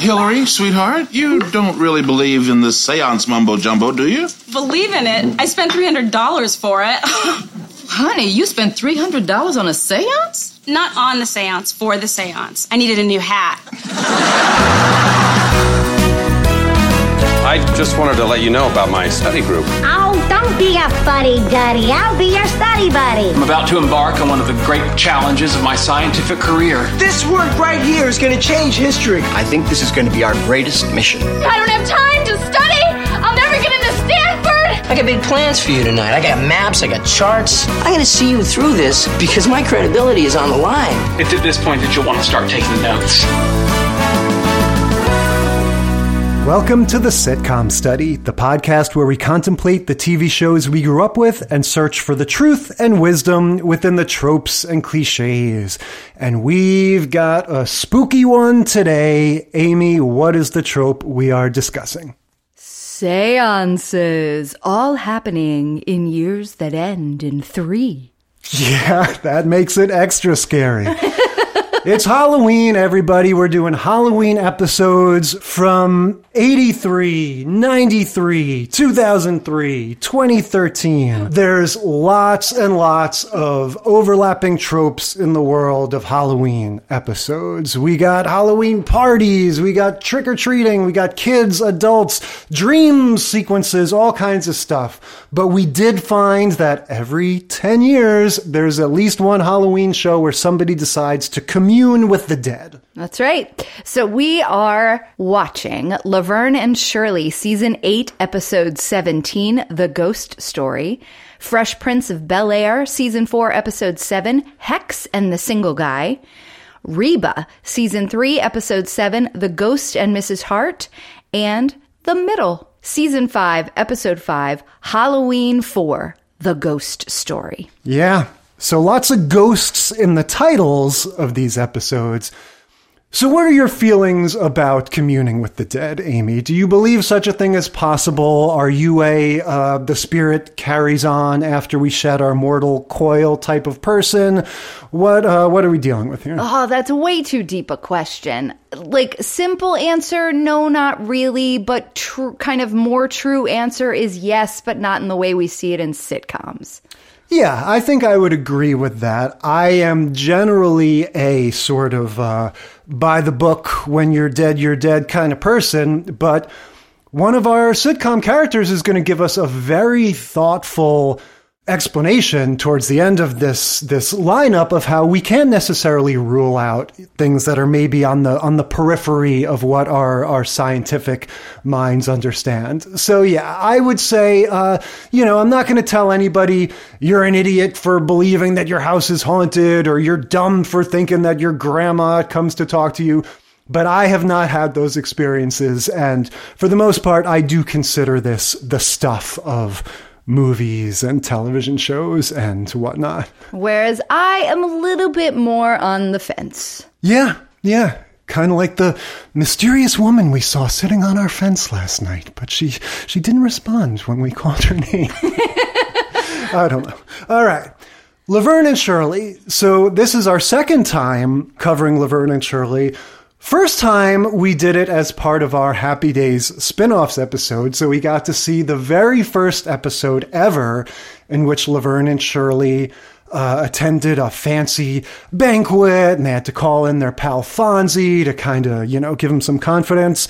Hillary, sweetheart, you don't really believe in the seance mumbo jumbo, do you? Believe in it. I spent $300 for it. Honey, you spent $300 on a seance? Not on the seance, for the seance. I needed a new hat. I just wanted to let you know about my study group. Oh, don't be a fuddy duddy. I'll be your study buddy. I'm about to embark on one of the great challenges of my scientific career. This work right here is going to change history. I think this is going to be our greatest mission. I don't have time to study. I'll never get into Stanford. I got big plans for you tonight. I got maps, I got charts. I'm going to see you through this because my credibility is on the line. It's at this point that you'll want to start taking notes. Welcome to the Sitcom Study, the podcast where we contemplate the TV shows we grew up with and search for the truth and wisdom within the tropes and cliches. And we've got a spooky one today. Amy, what is the trope we are discussing? Seances, all happening in years that end in three. Yeah, that makes it extra scary. it's Halloween, everybody. We're doing Halloween episodes from 83, 93, 2003, 2013. There's lots and lots of overlapping tropes in the world of Halloween episodes. We got Halloween parties, we got trick or treating, we got kids, adults, dream sequences, all kinds of stuff. But we did find that every 10 years, there's at least one Halloween show where somebody decides to commune with the dead. That's right. So we are watching Laverne and Shirley, season 8, episode 17, The Ghost Story. Fresh Prince of Bel Air, season 4, episode 7, Hex and the Single Guy. Reba, season 3, episode 7, The Ghost and Mrs. Hart. And The Middle, season 5, episode 5, Halloween 4, The Ghost Story. Yeah. So lots of ghosts in the titles of these episodes. So, what are your feelings about communing with the dead, Amy? Do you believe such a thing is possible? Are you a uh, the spirit carries on after we shed our mortal coil type of person? What uh, what are we dealing with here? Oh, that's way too deep a question. Like simple answer, no, not really. But tr- kind of more true answer is yes, but not in the way we see it in sitcoms. Yeah, I think I would agree with that. I am generally a sort of uh, by the book, when you're dead, you're dead kind of person, but one of our sitcom characters is going to give us a very thoughtful explanation towards the end of this this lineup of how we can't necessarily rule out things that are maybe on the on the periphery of what our our scientific minds understand. So yeah, I would say uh, you know I'm not going to tell anybody you're an idiot for believing that your house is haunted or you're dumb for thinking that your grandma comes to talk to you. But I have not had those experiences, and for the most part, I do consider this the stuff of movies and television shows and whatnot. Whereas I am a little bit more on the fence. Yeah, yeah. Kind of like the mysterious woman we saw sitting on our fence last night, but she she didn't respond when we called her name. I don't know. All right. Laverne and Shirley. So this is our second time covering Laverne and Shirley. First time we did it as part of our Happy Days spin-offs episode, so we got to see the very first episode ever in which Laverne and Shirley uh, attended a fancy banquet and they had to call in their pal Fonzie to kind of, you know, give him some confidence.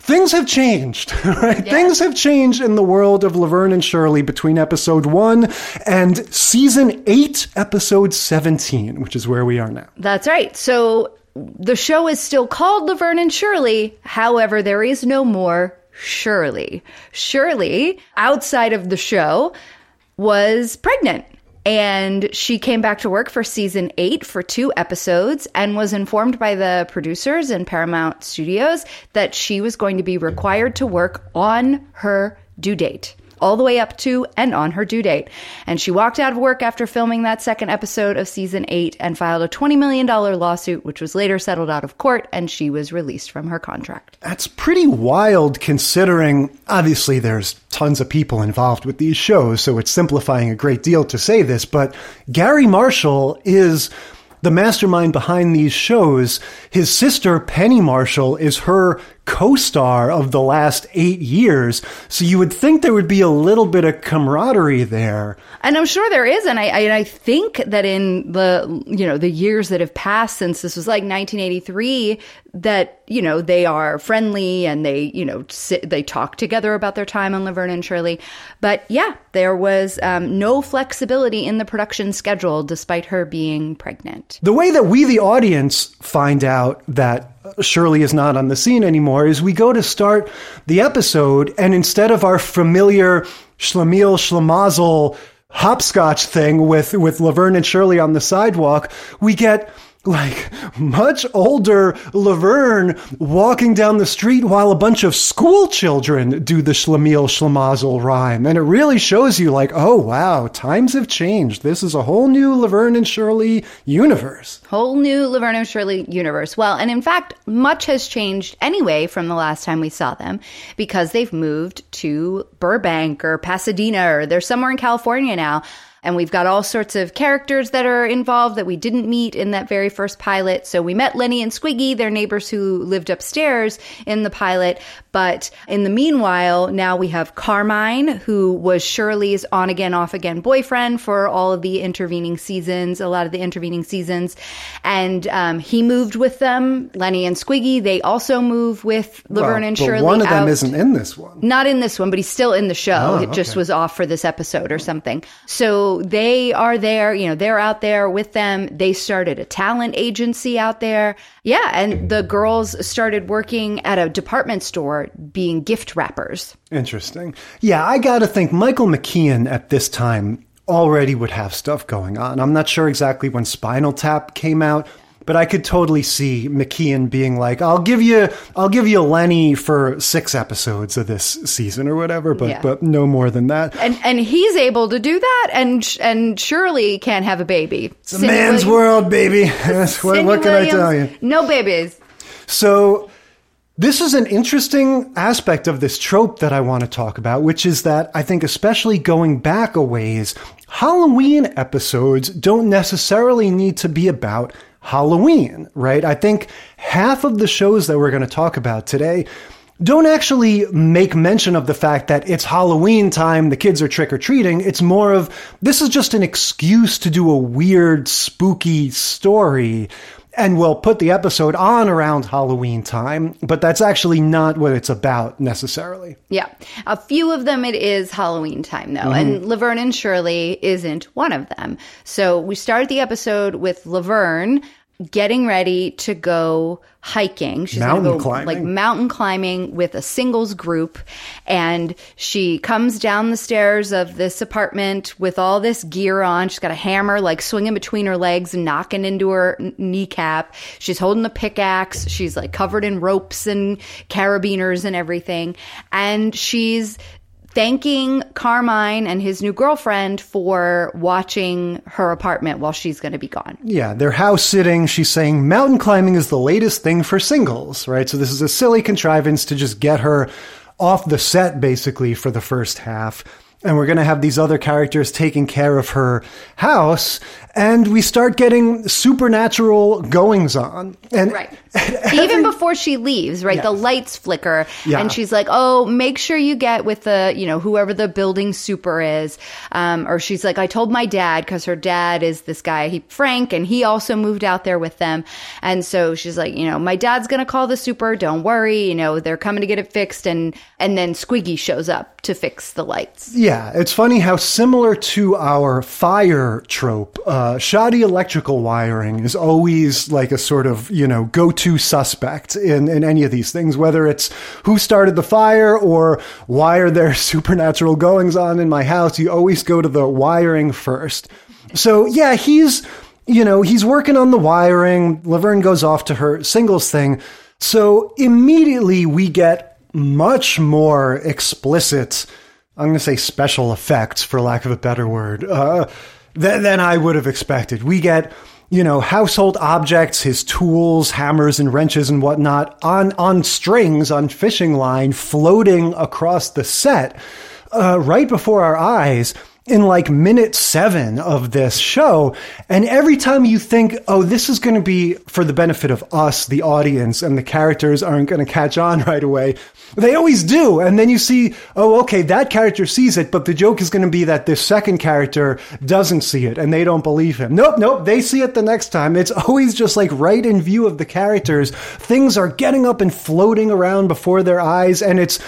Things have changed, right? Yeah. Things have changed in the world of Laverne and Shirley between episode one and season eight, episode 17, which is where we are now. That's right. So the show is still called Laverne and Shirley. However, there is no more Shirley. Shirley, outside of the show, was pregnant. And she came back to work for season eight for two episodes and was informed by the producers in Paramount Studios that she was going to be required to work on her due date all the way up to and on her due date. And she walked out of work after filming that second episode of season eight and filed a $20 million lawsuit, which was later settled out of court, and she was released from her contract. That's pretty wild considering, obviously, there's tons of people involved with these shows, so it's simplifying a great deal to say this, but Garry Marshall is the mastermind behind these shows. His sister, Penny Marshall, is her co-star of the last eight years. So you would think there would be a little bit of camaraderie there. And I'm sure there is, and I, I, I think that in the you know the years that have passed since this was like 1983, that you know they are friendly and they you know sit, they talk together about their time on Laverne and Shirley. But yeah, there was um, no flexibility in the production schedule despite her being pregnant. The way that we, the audience, find out that Shirley is not on the scene anymore is we go to start the episode, and instead of our familiar Schlemiel Schlemazel hopscotch thing with, with Laverne and Shirley on the sidewalk, we get like much older Laverne walking down the street while a bunch of school children do the Schlemiel Schlemazel rhyme. And it really shows you like, oh wow, times have changed. This is a whole new Laverne and Shirley universe. Whole new Laverne and Shirley universe. Well, and in fact, much has changed anyway from the last time we saw them because they've moved to Burbank or Pasadena or they're somewhere in California now. And we've got all sorts of characters that are involved that we didn't meet in that very first pilot. So we met Lenny and Squiggy, their neighbors who lived upstairs in the pilot. But in the meanwhile, now we have Carmine, who was Shirley's on again, off again boyfriend for all of the intervening seasons, a lot of the intervening seasons. And um, he moved with them. Lenny and Squiggy, they also move with Laverne Well, and but Shirley. one of them out. isn't in this one. Not in this one, but he's still in the show. Oh, it just was off for this episode or something. So they are there, you know, they're out there with them. They started a talent agency out there. Yeah. And the girls started working at a department store being gift wrappers. Interesting. Yeah, I gotta think Michael McKean at this time already would have stuff going on. I'm not sure exactly when Spinal Tap came out, but I could totally see McKean being like, "I'll give you, I'll give you Lenny for six episodes of this season or whatever, but Yeah. but no more than that." And and he's able to do that and and Shirley can't have a baby. It's a man's world, baby. what what can I tell you? No babies. So, this is an interesting aspect of this trope that I want to talk about, which is that I think, especially going back a ways, Halloween episodes don't necessarily need to be about Halloween, right? I think half of the shows that we're going to talk about today don't actually make mention of the fact that it's Halloween time, the kids are trick or treating. It's more of this is just an excuse to do a weird, spooky story. And we'll put the episode on around Halloween time, but that's actually not what it's about necessarily. Yeah. A few of them it is Halloween time though. Mm-hmm. And Laverne and Shirley isn't one of them. So we start the episode with Laverne getting ready to go hiking. She's Mountain gonna go climbing. like mountain climbing with a singles group and she comes down the stairs of this apartment with all this gear on. She's got a hammer like swinging between her legs and knocking into her n- kneecap. She's holding a pickaxe. She's like covered in ropes and carabiners and everything. And she's thanking Carmine and his new girlfriend for watching her apartment while she's going to be gone. Yeah, they're house sitting. She's saying mountain climbing is the latest thing for singles, right? So this is a silly contrivance to just get her off the set basically for the first half. And we're going to have these other characters taking care of her house. And we start getting supernatural goings on. And Right. Even before she leaves, right? Yes. The lights flicker Yeah. and she's like, "Oh, make sure you get with the, you know, whoever the building super is." Um, or she's like, "I told my dad because her dad is this guy, he Frank, and he also moved out there with them." And so she's like, "You know, my dad's going to call the super, don't worry, you know, they're coming to get it fixed." And and then Squiggy shows up to fix the lights. Yeah, it's funny how similar to our fire trope, uh, shoddy electrical wiring is always like a sort of, you know, go-to suspect in, in any of these things, whether it's who started the fire or why are there supernatural goings on in my house. You always go to the wiring first. So yeah, he's, you know, he's working on the wiring. Laverne goes off to her singles thing. So immediately we get much more explicit, I'm going to say special effects for lack of a better word, uh, than, than I would have expected. We get, you know, household objects, his tools, hammers and wrenches and whatnot on, on strings, on fishing line, floating across the set, uh, right before our eyes. In like minute seven of this show. And every time you think, oh, this is going to be for the benefit of us, the audience, and the characters aren't going to catch on right away, they always do. And then you see, oh, okay, that character sees it, but the joke is going to be that this second character doesn't see it and they don't believe him. Nope, nope, they see it the next time. It's always just like right in view of the characters. Things are getting up and floating around before their eyes, and it's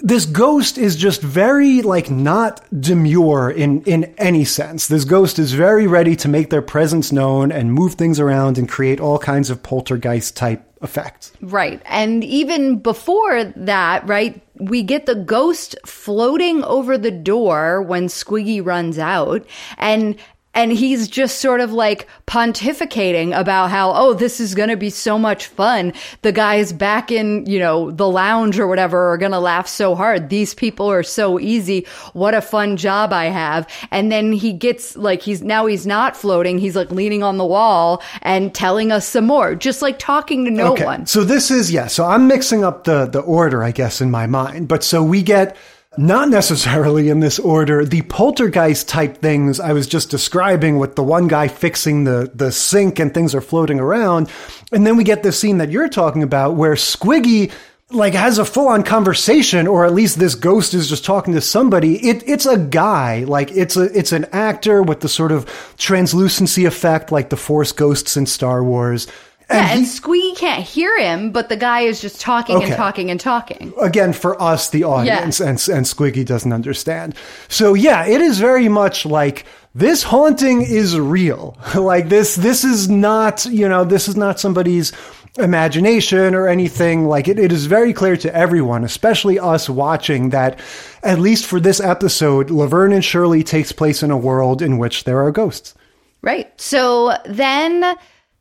this ghost is just very like not demure in in any sense. This ghost is very ready to make their presence known and move things around and create all kinds of poltergeist type effects. Right. And even before that, right, we get the ghost floating over the door when Squiggy runs out and and he's just sort of like pontificating about how oh this is going to be so much fun. The guys back in you know the lounge or whatever are going to laugh so hard. These people are so easy. What a fun job i have. And then he gets like he's now he's not floating. He's like leaning on the wall and telling us some more just like talking to no okay. one. So this is yeah so i'm mixing up the the order i guess in my mind. But so we get not necessarily in this order. The poltergeist type things I was just describing with the one guy fixing the, the sink and things are floating around. And then we get this scene that you're talking about where Squiggy like has a full on conversation, or at least this ghost is just talking to somebody. It, it's a guy, like it's a, it's an actor with the sort of translucency effect, like the Force ghosts in Star Wars. And yeah, and Squiggy can't hear him, but the guy is just talking okay. and talking and talking. Again, for us, the audience, yeah. and, and Squiggy doesn't understand. So yeah, it is very much like this haunting is real. like this, this is not, you know, this is not somebody's imagination or anything. Like it, it is very clear to everyone, especially us watching, that at least for this episode, Laverne and Shirley takes place in a world in which there are ghosts. Right. So then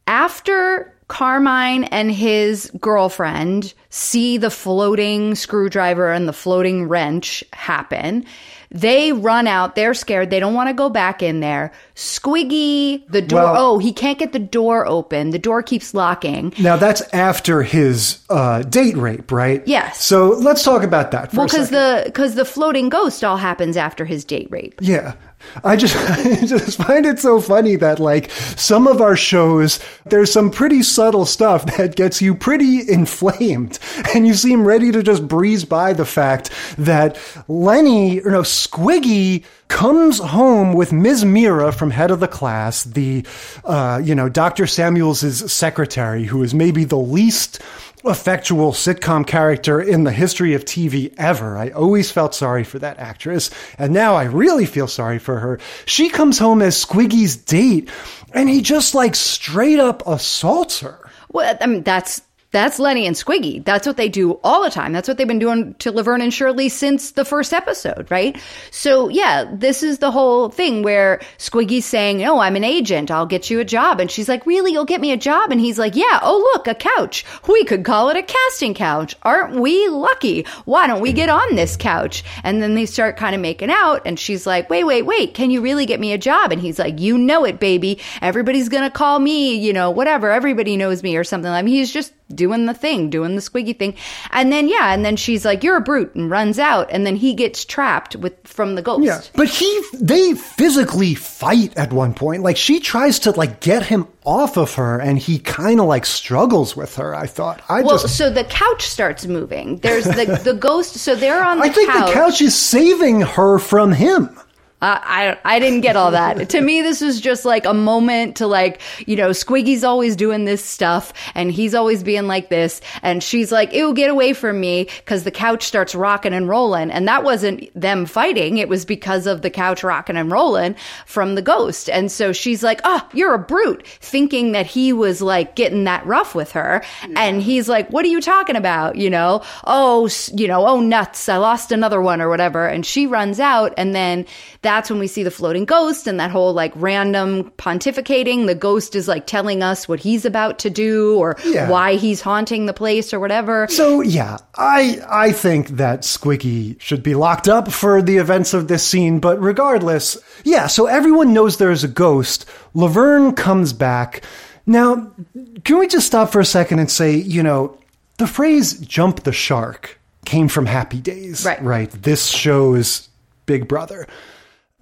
after Carmine and his girlfriend see the floating screwdriver and the floating wrench happen. They run out. They're scared. They don't want to go back in there. Squiggy, the door. Well, oh, he can't get the door open. The door keeps locking. Now that's after his uh, date rape, right? Yes. So let's talk about that. well, because the because the floating ghost all happens after his date rape. Yeah. I just, I just find it so funny that like some of our shows, there's some pretty subtle stuff that gets you pretty inflamed and you seem ready to just breeze by the fact that Lenny, or no, Squiggy comes home with Ms. Mira from head of the class, the, uh, you know, Dr. Samuels' secretary, who is maybe the least effectual sitcom character in the history of TV ever. I always felt sorry for that actress, and now I really feel sorry for her. She comes home as Squiggy's date, and he just like straight up assaults her. Well, I mean, that's that's Lenny and Squiggy. That's what they do all the time. That's what they've been doing to Laverne and Shirley since the first episode, right? So yeah, this is the whole thing where Squiggy's saying, "Oh, I'm an agent. I'll get you a job," and she's like, "Really? You'll get me a job?" And he's like, "Yeah. Oh, look, a couch. We could call it a casting couch. Aren't we lucky? Why don't we get on this couch?" And then they start kind of making out, and she's like, "Wait, wait, wait. Can you really get me a job?" And he's like, "You know it, baby. Everybody's gonna call me. You know, whatever. Everybody knows me or something." I mean, he's just doing the thing, doing the squiggy thing. And then yeah, and then she's like, "You're a brute," and runs out, and then he gets trapped with from the ghost. Yeah, but he they physically fight at one point. Like she tries to like get him off of her, and he kind of like struggles with her. I thought. I well, just so the couch starts moving. There's the the ghost. So they're on the I think couch. the couch is saving her from him. Uh, I I didn't get all that. to me, this was just like a moment to like, you know, Squiggy's always doing this stuff and he's always being like this. And she's like, ew, get away from me because the couch starts rocking and rolling. And that wasn't them fighting. It was because of the couch rocking and rolling from the ghost. And so she's like, oh, you're a brute, thinking that he was like getting that rough with her. And he's like, what are you talking about? You know, oh, you know, oh, nuts. I lost another one or whatever. And she runs out and then that's when we see the floating ghost and that whole like random pontificating. The ghost is like telling us what he's about to do or yeah. why he's haunting the place or whatever. So yeah, I I think that Squiggy should be locked up for the events of this scene, but regardless, yeah, so everyone knows there's a ghost. Laverne comes back. Now, can we just stop for a second and say, you know, the phrase jump the shark came from Happy Days. Right. Right. This shows Big Brother.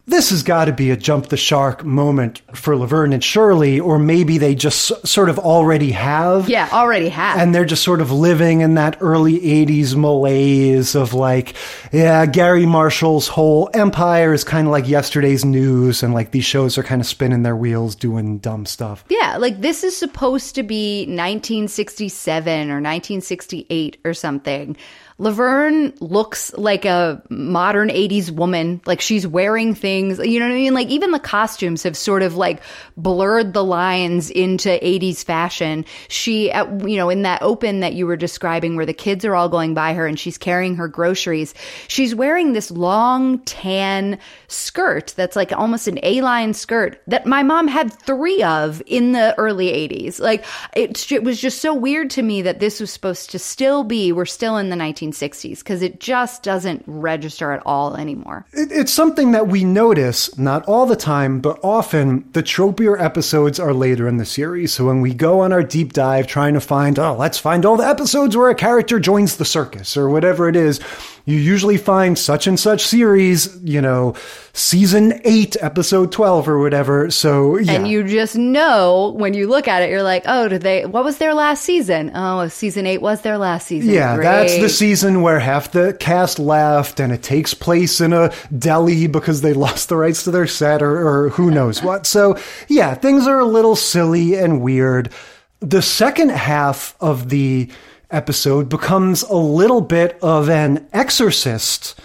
This has got to be a jump the shark moment for Laverne and Shirley, or maybe they just sort of already have. Yeah, already have. And they're just sort of living in that early 80s malaise of like, yeah, Garry Marshall's whole empire is kind of like yesterday's news, and like these shows are kind of spinning their wheels doing dumb stuff. Yeah, like this is supposed to be 1967 or 1968 or something. Laverne looks like a modern 80s woman. Like she's wearing things, you know what I mean? Like even the costumes have sort of like blurred the lines into 80s fashion. She, you know, in that open that you were describing where the kids are all going by her and she's carrying her groceries, she's wearing this long tan skirt that's like almost an A line skirt that my mom had three of in the early 80s. Like it, it was just so weird to me that this was supposed to still be, we're still in the 1960s because it just doesn't register at all anymore. It, it's something that we notice, not all the time, but often the tropier episodes are later in the series. So when we go on our deep dive trying to find, oh, let's find all the episodes where a character joins the circus or whatever it is, you usually find such and such series, you know, season 8, episode 12 or whatever. So, yeah. And you just know when you look at it, you're like, oh, did they, what was their last season? Oh, season eight was their last season. Yeah, that's the season where half the cast left and it takes place in a deli because they lost the rights to their set or, or who knows what. So, yeah, things are a little silly and weird. The second half of the episode becomes a little bit of an exorcist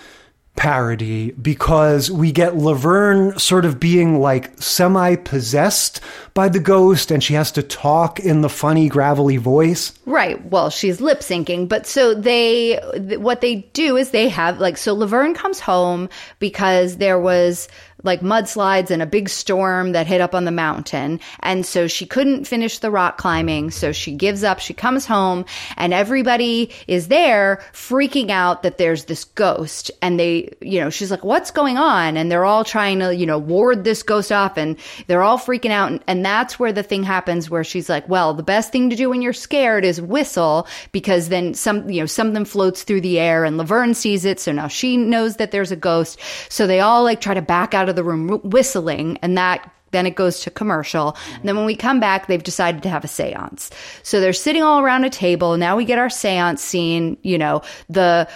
parody because we get Laverne sort of being like semi possessed by the ghost and she has to talk in the funny gravelly voice. Right. Well, she's lip syncing, but so they, th- what they do is they have like, so Laverne comes home because there was like mudslides and a big storm that hit up on the mountain. And so she couldn't finish the rock climbing. So she gives up. She comes home and everybody is there freaking out that there's this ghost. And they, you know, she's like, what's going on? And they're all trying to, you know, ward this ghost off and they're all freaking out. And, and that's where the thing happens where she's like, well, the best thing to do when you're scared is whistle because then some, you know, something floats through the air and Laverne sees it. So now she knows that there's a ghost. So they all like try to back out of the room whistling and that then it goes to commercial. And then when we come back, they've decided to have a seance. So they're sitting all around a table. Now we get our seance scene. You know, the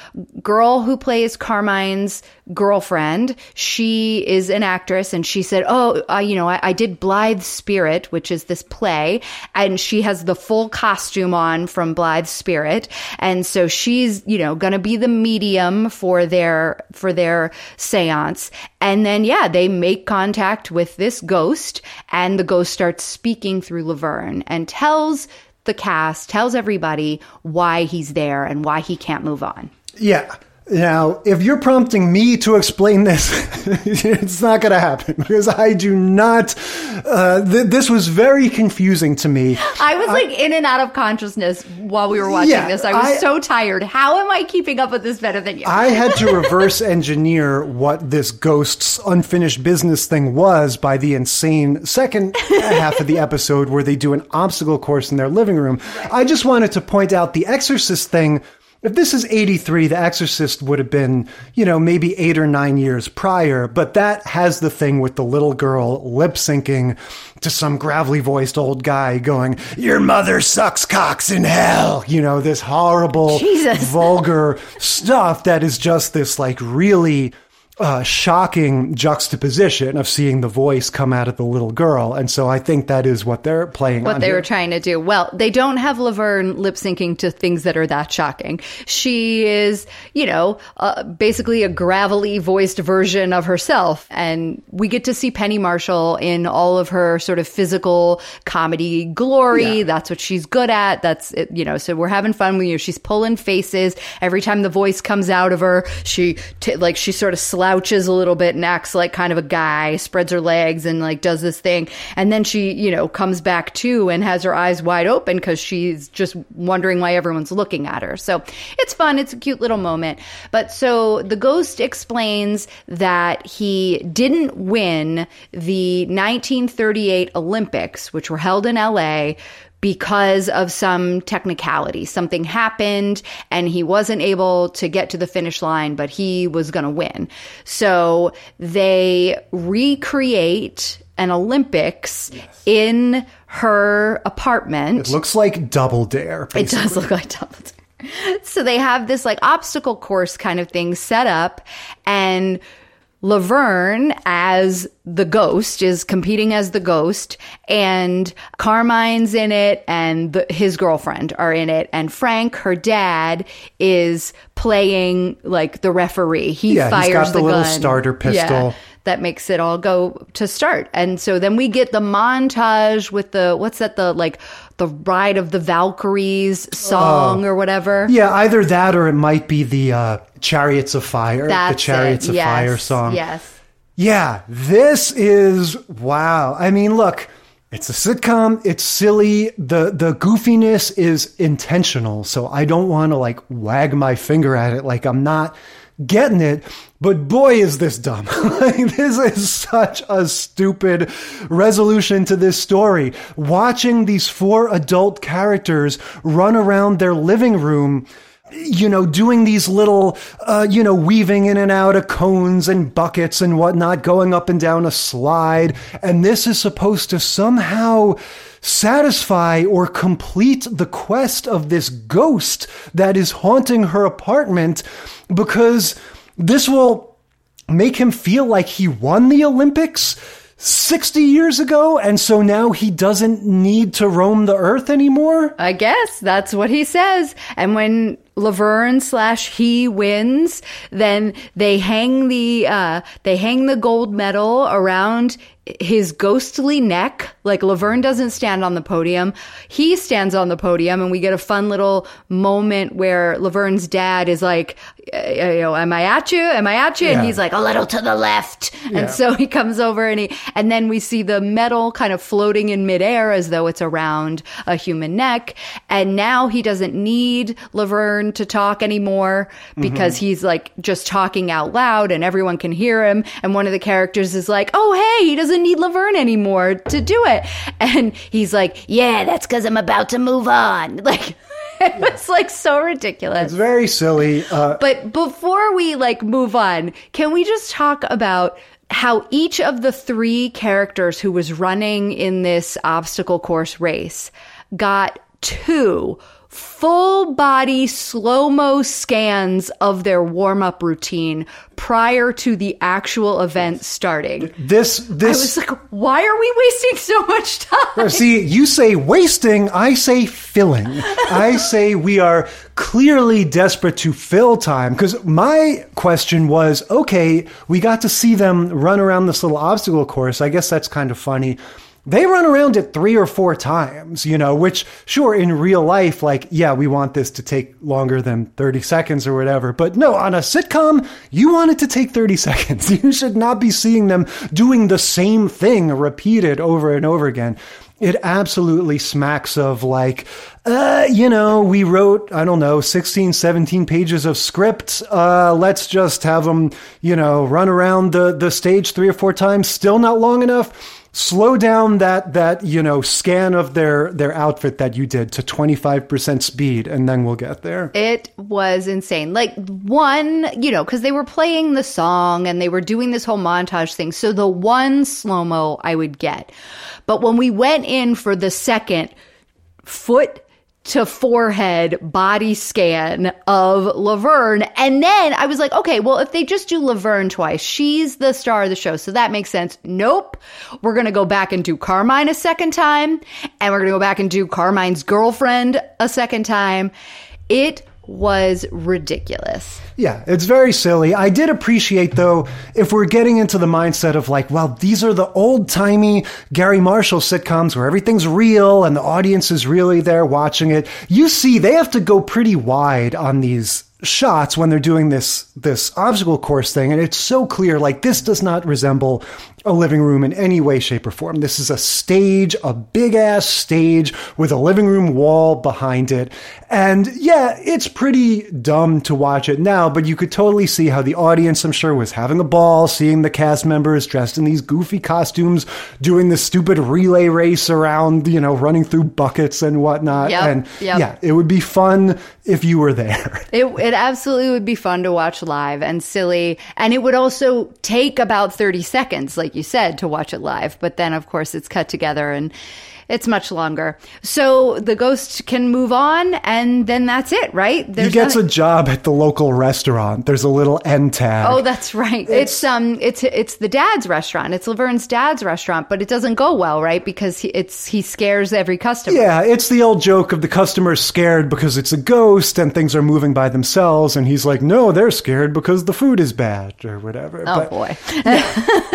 girl who plays Carmine's girlfriend, she is an actress and she said, Oh, uh, you know, I, I did Blithe Spirit, which is this play. And she has the full costume on from Blithe Spirit. And so she's, you know, going to be the medium for their, for their seance. And then, yeah, they make contact with this ghost and the ghost starts speaking through Laverne and tells the cast, tells everybody why he's there and why he can't move on. Yeah. Now, if you're prompting me to explain this, it's not going to happen because I do not. Uh, th- this was very confusing to me. I was like in and out of consciousness while we were watching Yeah, this. I was I- so tired. How am I keeping up with this better than you? I had to reverse engineer what this ghost's unfinished business thing was by the insane second half of the episode where they do an obstacle course in their living room. I just wanted to point out the Exorcist thing. If this is 83, The Exorcist would have been, you know, maybe eight or nine years prior, but that has the thing with the little girl lip syncing to some gravelly voiced old guy going, Your mother sucks cocks in hell. You know, this horrible, Jesus. vulgar stuff that is just this like really uh, shocking juxtaposition of seeing the voice come out of the little girl. And so I think that is what they're playing what they here. were trying to do. Well, they don't have Laverne lip syncing to things that are that shocking. She is, you know, uh, basically a gravelly voiced version of herself. And we get to see Penny Marshall in all of her sort of physical comedy glory. Yeah. That's what she's good at. That's, it, you know, so we're having fun with you. She's pulling faces. Every time the voice comes out of her, she, t- like, she sort of slouches a little bit and acts like kind of a guy, spreads her legs and like does this thing. And then she, you know, comes back to and has her eyes wide open because she's just wondering why everyone's looking at her. So it's fun. It's a cute little moment. But so the ghost explains that he didn't win the 1938 Olympics, which were held in LA because of some technicality. Something happened and he wasn't able to get to the finish line, but he was going to win. So they recreate an Olympics in her apartment. It looks like Double Dare. It does look like Double Dare. So they have this like obstacle course kind of thing set up and Laverne as the ghost is competing as the ghost and Carmine's in it and the, his girlfriend are in it and Frank her dad is playing like the referee he yeah, fires he's got the, the little gun. starter pistol. Yeah, that makes it all go to start and so then we get the montage with the what's that the like the ride of the valkyries song Oh. or whatever Yeah, either that or it might be the uh, Chariots of Fire, That's the Chariots it. of Yes, Fire song. yes Yeah, this is wow. I mean, look, it's a sitcom. It's silly. The the goofiness is intentional. So I don't want to like wag my finger at it like I'm not getting it. But boy, is this dumb. like, this is such a stupid resolution to this story. Watching these four adult characters run around their living room you know, doing these little, uh, you know, weaving in and out of cones and buckets and whatnot, going up and down a slide. And this is supposed to somehow satisfy or complete the quest of this ghost that is haunting her apartment because this will make him feel like he won the Olympics 60 years ago. And so now he doesn't need to roam the earth anymore. I guess that's what he says. And when Laverne slash he wins, then they hang the uh, they hang the gold medal around his ghostly neck. Like Laverne doesn't stand on the podium, he stands on the podium, and we get a fun little moment where Laverne's dad is like, uh, you know, "Am I at you? Am I at you?" And Yeah. he's like, "A little to the left." Yeah. And so he comes over and he and then we see the medal kind of floating in midair as though it's around a human neck. And now he doesn't need Laverne to talk anymore because Mhm. he's like just talking out loud and everyone can hear him. And one of the characters is like, "Oh, hey, he doesn't need Laverne anymore to do it." And he's like, "Yeah, that's because I'm about to move on." Like. It was like so ridiculous. It's very silly. Uh, But before we like move on, can we just talk about how each of the three characters who was running in this obstacle course race got two full body slow mo scans of their warm up routine prior to the actual event starting. this, this. I was like, why are we wasting so much time? See, you say wasting, I say filling. I say we are clearly desperate to fill time. Because my question was okay, we got to see them run around this little obstacle course. I guess that's kind of funny. They run around it three or four times, you know, which, sure, in real life, like, yeah, we want this to take longer than 30 seconds or whatever. But no, on a sitcom, you want it to take 30 seconds. You should not be seeing them doing the same thing repeated over and over again. It absolutely smacks of like, uh, you know, we wrote, I don't know, 16, 17 pages of script. Uh, let's just have them, you know, run around the, the stage three or four times. Still not long enough slow down that that you know scan of their their outfit that you did to 25% speed and then we'll get there It was insane. Like one, you know, because they were playing the song and they were doing this whole montage thing. So the one slow mo I would get. But when we went in for the second foot to forehead body scan of Laverne. And then I was like, okay, well, if they just do Laverne twice, she's the star of the show. So that makes sense. Nope. We're going to go back and do Carmine a second time. And we're going to go back and do Carmine's girlfriend a second time. It was ridiculous. yeah it's very silly i did appreciate though if we're getting into the mindset of like well these are the old-timey garry marshall sitcoms where everything's real and the audience is really there watching it you see they have to go pretty wide on these shots when they're doing this this obstacle course thing and it's so clear like this does not resemble a living room in any way shape or form. This is a stage a big ass stage with a living room wall behind it. And yeah it's pretty dumb to watch it now but you could totally see how the audience i'm sure was having a ball seeing the cast members dressed in these goofy costumes doing the stupid relay race around you know running through buckets and whatnot. Yep, and yep. yeah it would be fun if you were there. It, it absolutely would be fun to watch live and silly. And it would also take about 30 seconds, like you said, to watch it live. But then, of course, it's cut together and it's much longer. So the ghost can move on and then that's it, right? he gets nothing- a job at the local restaurant. There's a little end tag. Oh, that's right. It's, um, it's it's the dad's restaurant. It's Laverne's dad's restaurant, but it doesn't go well, right? Because he, it's he scares every customer. yeah, it's the old joke of the customer scared because it's a ghost and things are moving by themselves, and he's like, "No, they're scared because the food is bad or whatever." Oh But boy.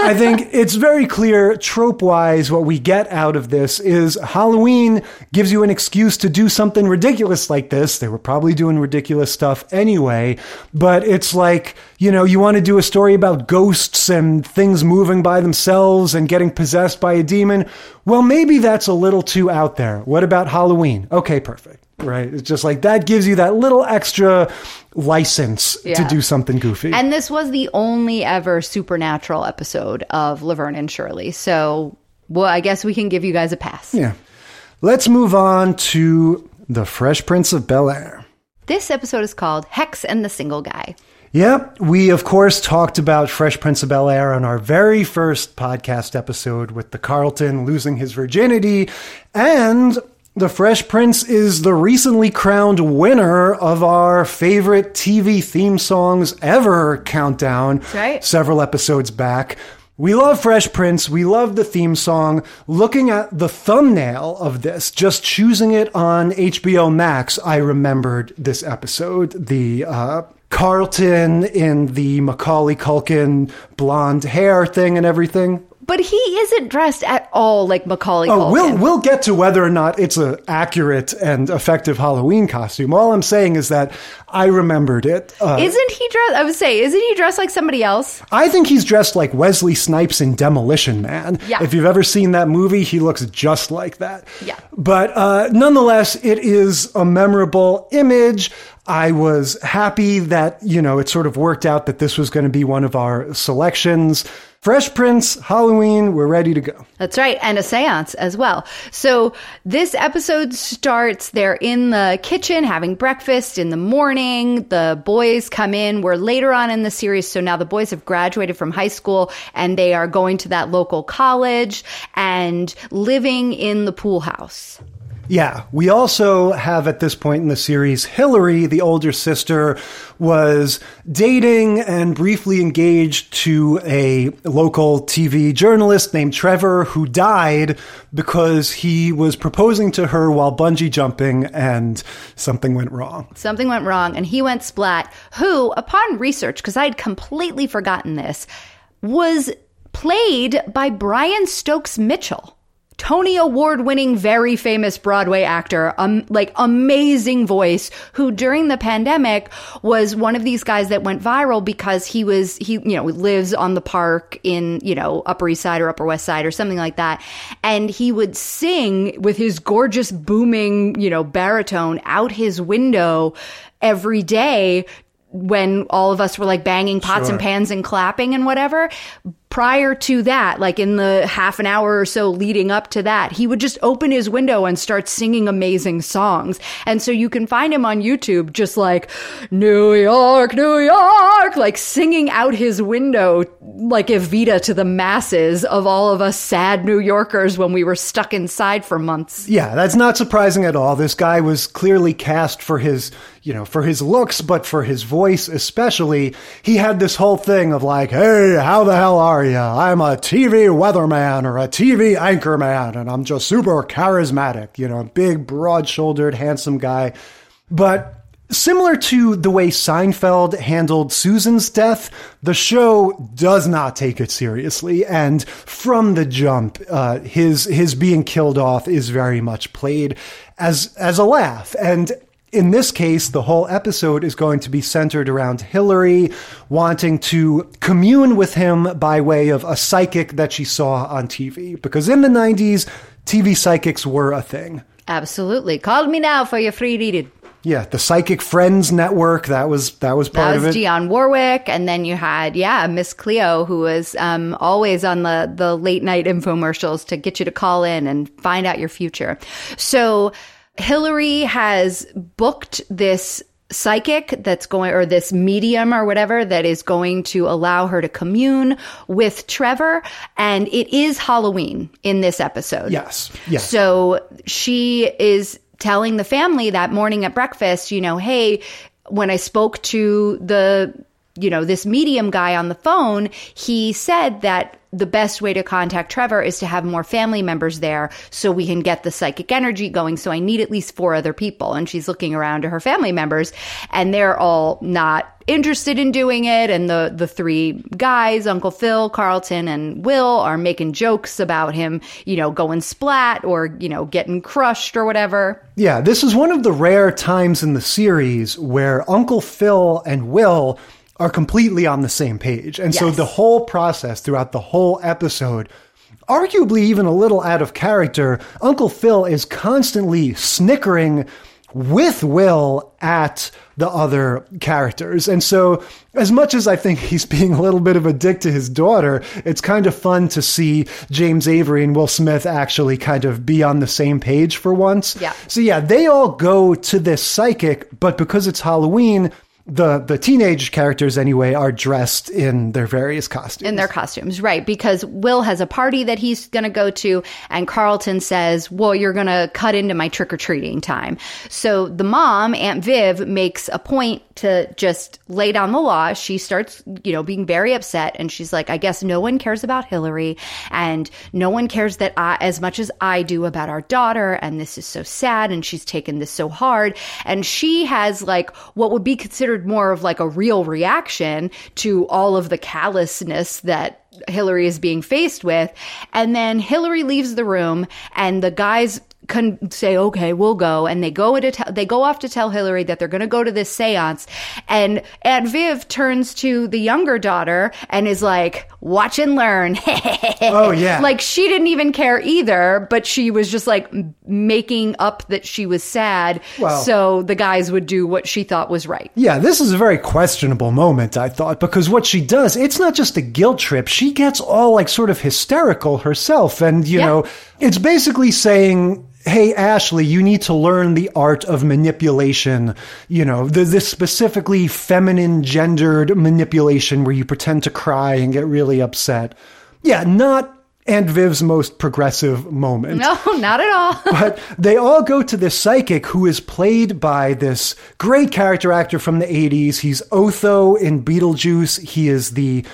I think it's very clear, trope wise, what we get out of this is Halloween gives you an excuse to do something ridiculous like this. They were probably doing ridiculous stuff anyway, but it's like, you know, you want to do a story about ghosts and things moving by themselves and getting possessed by a demon. Well, maybe that's a little too out there. What about Halloween? Okay, perfect. Right? It's just like that gives you that little extra license to do something goofy. And this was the only ever supernatural episode of Laverne and Shirley. So, well, I guess we can give you guys a pass. Yeah. Let's move on to The Fresh Prince of Bel Air. This episode is called Hex and the Single Guy. Yep, we of course talked about Fresh Prince of Bel Air on our very first podcast episode with the Carlton losing his virginity. And the Fresh Prince is the recently crowned winner of our favorite TV theme songs ever countdown. right. Several episodes back. We love Fresh Prince. We love the theme song. Looking at the thumbnail of this, just choosing it on HBO Max, I remembered this episode. The uh, Carlton in the Macaulay Culkin blonde hair thing and everything. But he isn't dressed at all like Macaulay Oh, Culkin. we'll we'll get to whether or not it's a accurate and effective Halloween costume. All I'm saying is that I remembered it. Uh, Isn't he dressed? I would say, isn't he dressed like somebody else? I think he's dressed like Wesley Snipes in Demolition Man. Yeah. If you've ever seen that movie, he looks just like that. Yeah. But uh, nonetheless, it is a memorable image. I was happy that, you know, it sort of worked out that this was going to be one of our selections. Fresh Prince, Halloween, we're ready to go. That's right, and a seance as well. So this episode starts. They're in the kitchen having breakfast in the morning. The boys come in. We're later on in the series, so now the boys have graduated from high school and they are going to that local college and living in the pool house. Yeah, we also have at this point in the series, Hillary, the older sister, was dating and briefly engaged to a local TV journalist named Trevor who died because he was proposing to her while bungee jumping and something went wrong. Something went wrong, and he went splat. Who, upon research, because I had completely forgotten this, was played by Brian Stokes Mitchell. Tony Award winning, very famous Broadway actor, um, like amazing voice, who during the pandemic was one of these guys that went viral because he was, he, you know, lives on the park in, you know, Upper East Side or Upper West Side or something like that. And he would sing with his gorgeous booming, you know, baritone out his window every day when all of us were like banging pots and pans and clapping and whatever. Prior to that, like in the half an hour or so leading up to that, he would just open his window and start singing amazing songs. And so you can find him on YouTube just like New York, New York, like singing out his window like Evita to the masses of all of us sad New Yorkers when we were stuck inside for months. Yeah, that's not surprising at all. This guy was clearly cast for his, you know, for his looks, but for his voice especially. He had this whole thing of like, hey, how the hell are you? I'm a TV weatherman or a TV anchorman, and I'm just super charismatic, you know, big, broad shouldered, handsome guy. But Similar to the way Seinfeld handled Susan's death, the show does not take it seriously, and from the jump, uh, his his being killed off is very much played as as a laugh. And in this case, the whole episode is going to be centered around Hillary wanting to commune with him by way of a psychic that she saw on TV. Because in the 90s, TV psychics were a thing. Absolutely. Call me now for your free reading. Yeah, the Psychic Friends Network, that was that was part of it. that was of it. Dionne Warwick, and then you had yeah Miss Cleo, who was um, always on the the late night infomercials to get you to call in and find out your future. So Hillary has booked this psychic that's going or this medium or whatever that is going to allow her to commune with Trevor and it is Halloween in this episode. Yes. Yes. So she is telling the family that morning at breakfast, you know, hey, when I spoke to the you know, this medium guy on the phone, he said that the best way to contact Trevor is to have more family members there so we can get the psychic energy going. So I need at least four other people. And she's looking around to her family members and they're all not interested in doing it. And the, the three guys, Uncle Phil, Carlton, and Will are making jokes about him, you know, going splat or, you know, getting crushed or whatever. Yeah, this is one of the rare times in the series where Uncle Phil and Will are completely on the same page. And so the whole process throughout the whole episode, arguably even a little out of character, Uncle Phil is constantly snickering with Will at the other characters. And so, as much as I think he's being a little bit of a dick to his daughter, it's kind of fun to see James Avery and Will Smith actually kind of be on the same page for once. Yeah. So, yeah, they all go to this psychic, but because it's Halloween, the, the teenage characters anyway are dressed in their various costumes. in their costumes, right? Because Will has a party that he's going to go to, and Carlton says, Well, you're going to cut into my trick or treating time. So the mom, Aunt Viv, makes a point to just lay down the law. She starts, you know, being very upset, and she's like, I guess no one cares about Hillary, and no one cares that I, as much as I do about our daughter, and this is so sad, and she's taken this so hard. And she has like what would be considered more of like a real reaction to all of the callousness that Hillary is being faced with. And then Hillary leaves the room and the guys can say, okay, we'll go. And they go to tell, they go off to tell Hillary that they're going to go to this seance. And Aunt Viv turns to the younger daughter and is like, watch and learn. Oh, yeah. Like she didn't even care either, but she was just like making up that she was sad. Well- so the guys would do what she thought was right. Yeah, this is a very questionable moment, I thought, because what she does, it's not just a guilt trip. She gets all like sort of hysterical herself. And, you Yeah. know, it's basically saying, Hey, Ashley, you need to learn the art of manipulation. You know, the, this specifically feminine gendered manipulation where you pretend to cry and get really upset. Yeah, not Aunt Viv's most progressive moment. No, not at all. but they all go to this psychic who is played by this great character actor from the 80s. He's Otho in Beetlejuice. He is the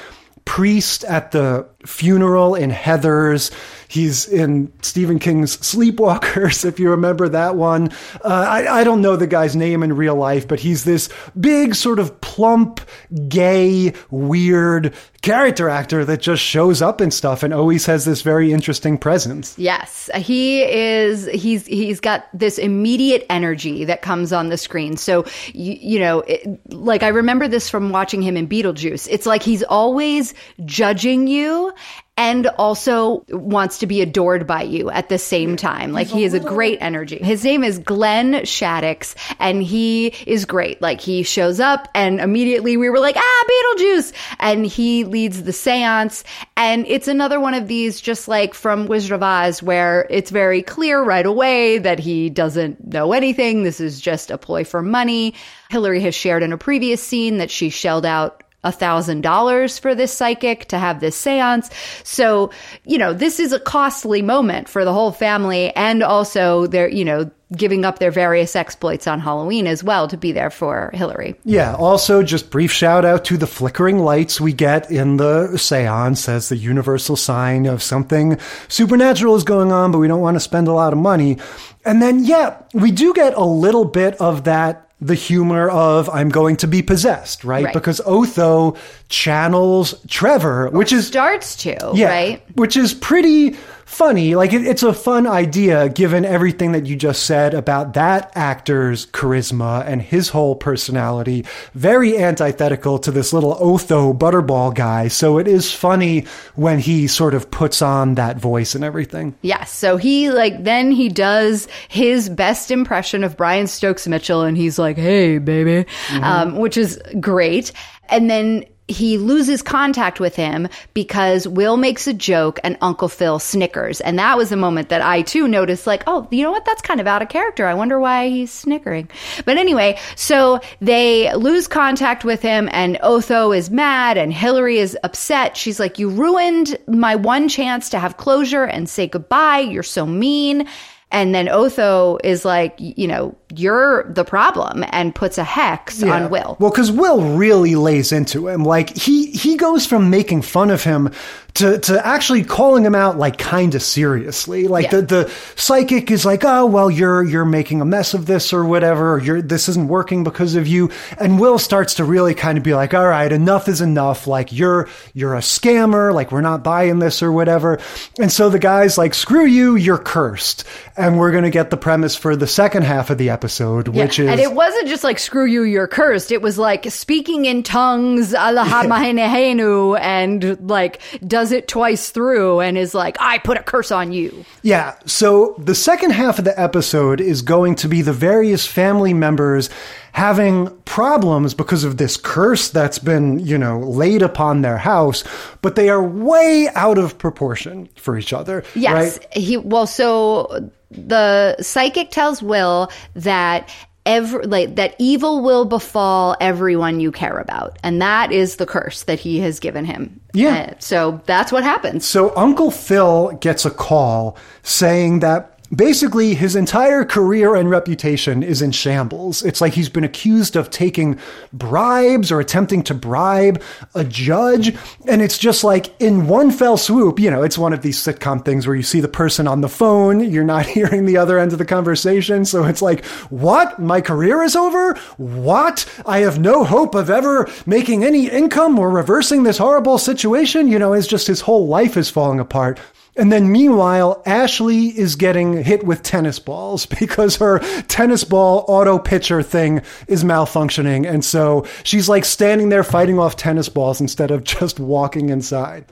priest at the funeral in Heathers. He's in Stephen King's Sleepwalkers, if you remember that one. Uh, I, I don't know the guy's name in real life, but he's this big, sort of plump, gay, weird character actor that just shows up and stuff and always has this very interesting presence. Yes, he is. He's he's got this immediate energy that comes on the screen. So you, you know, it, like I remember this from watching him in Beetlejuice. It's like he's always judging you and also wants to be adored by you at the same time. Like he has a great energy. His name is Glenn Shadix and he is great. Like he shows up and immediately we were like, ah, Beetlejuice. And he leads the seance. And it's another one of these, just like from Wizard of Oz, where it's very clear right away that he doesn't know anything. This is just a ploy for money. Hillary has shared in a previous scene that she shelled out a thousand dollars for this psychic to have this seance. So, you know, this is a costly moment for the whole family and also they're, you know, giving up their various exploits on Halloween as well to be there for Hillary. Yeah, also just brief shout out to the flickering lights we get in the seance as the universal sign of something supernatural is going on, but we don't want to spend a lot of money. And then, yeah, we do get a little bit of that the humor of I'm going to be possessed, right? Right. Because Otho channels Trevor, which is Starts to, yeah, right? which is pretty funny. Like it, it's a fun idea given everything that you just said about that actor's charisma and his whole personality. Very antithetical to this little Otho butterball guy. So it is funny when he sort of puts on that voice and everything. Yes. So he like then he does his best impression of Brian Stokes Mitchell, and he's like, "Hey, baby," um, which is great. And then he loses contact with him because Will makes a joke and Uncle Phil snickers. And that was a moment that I too noticed, like, oh, you know what? That's kind of out of character. I wonder why he's snickering. But anyway, so they lose contact with him and Otho is mad and Hillary is upset. She's like, you ruined my one chance to have closure and say goodbye. You're so mean. And then Otho is like, you know, you're the problem and puts a hex on Will. Well, because Will really lays into him. Like he he goes from making fun of him to to actually calling him out like kind of seriously. Like Yeah. the the psychic is like, oh well, you're you're making a mess of this or whatever. Or you're this isn't working because of you. And Will starts to really kind of be like, all right, enough is enough. Like you're you're a scammer. Like we're not buying this or whatever. And so the guy's like, screw you, you're cursed. And we're gonna get the premise for the second half of the episode, Yeah. which is and it wasn't just like screw you, you're cursed. It was like speaking in tongues, Allahamahenu, and like does it twice through and is like, I put a curse on you. Yeah. So the second half of the episode is going to be the various family members having problems because of this curse that's been, you know, laid upon their house, but they are way out of proportion for each other. Yes. Right? He well, so the psychic tells Will that every like that evil will befall everyone you care about, and that is the curse that he has given him. Yeah. Uh, so that's what happens. So Uncle Phil gets a call saying that basically his entire career and reputation is in shambles. It's like he's been accused of taking bribes or attempting to bribe a judge. And it's just like in one fell swoop, you know, it's one of these sitcom things where you see the person on the phone, you're not hearing the other end of the conversation. So it's like, what? My career is over? What? I have no hope of ever making any income or reversing this horrible situation. You know, it's just his whole life is falling apart. And then meanwhile, Ashley is getting hit with tennis balls because her tennis ball auto pitcher thing is malfunctioning. And so she's like standing there fighting off tennis balls instead of just walking inside.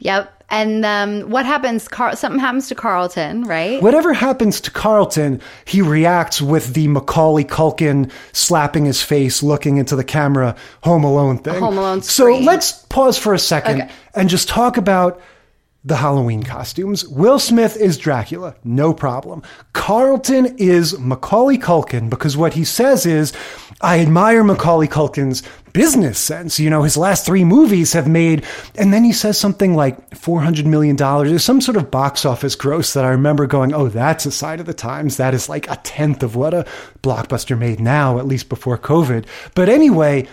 Yep. And um, what happens? Car- something happens to Carlton, right? Whatever happens to Carlton, he reacts with the Macaulay Culkin slapping his face, looking into the camera, Home Alone thing. Home Alone So let's pause for a second Okay. and just talk about the Halloween costumes. Will Smith is Dracula, no problem. Carlton is Macaulay Culkin because what he says is, I admire Macaulay Culkin's business sense. You know, his last three movies have made, and then he says something like $400 million. There's some sort of box office gross that I remember going, oh, that's a sign of the times. That is like a tenth of what a blockbuster made now, at least before COVID. But anyway,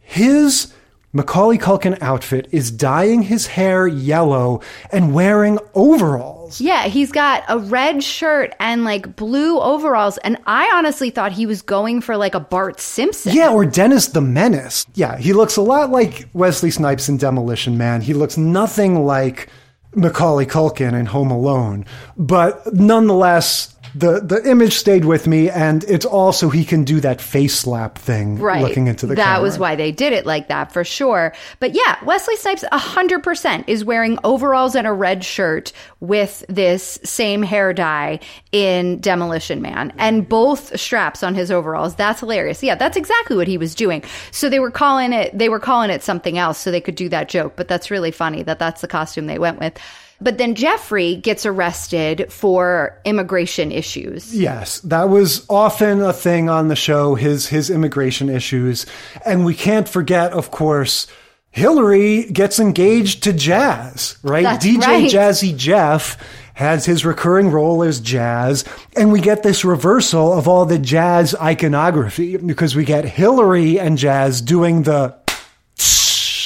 his Macaulay Culkin outfit is dyeing his hair yellow and wearing overalls. Yeah, he's got a red shirt and like blue overalls. And I honestly thought he was going for like a Bart Simpson. Yeah, or Dennis the Menace. Yeah, he looks a lot like Wesley Snipes in Demolition Man. He looks nothing like Macaulay Culkin in Home Alone. But nonetheless, the, the image stayed with me, and it's also he can do that face slap thing Right. looking into the camera. that camera. was why they did it like that for sure. But yeah, Wesley Snipes 100% is wearing overalls and a red shirt with this same hair dye in Demolition Man and both straps on his overalls. That's hilarious. Yeah, that's exactly what he was doing. So they were calling it they were calling it something else so they could do that joke, but that's really funny that that's the costume they went with. But then Jeffrey gets arrested for immigration issues. Yes, that was often a thing on the show, his his immigration issues. And we can't forget, of course, Hillary gets engaged to Jazz, right? That's DJ right. Jazzy Jeff has his recurring role as Jazz, and we get this reversal of all the jazz iconography because we get Hillary and Jazz doing the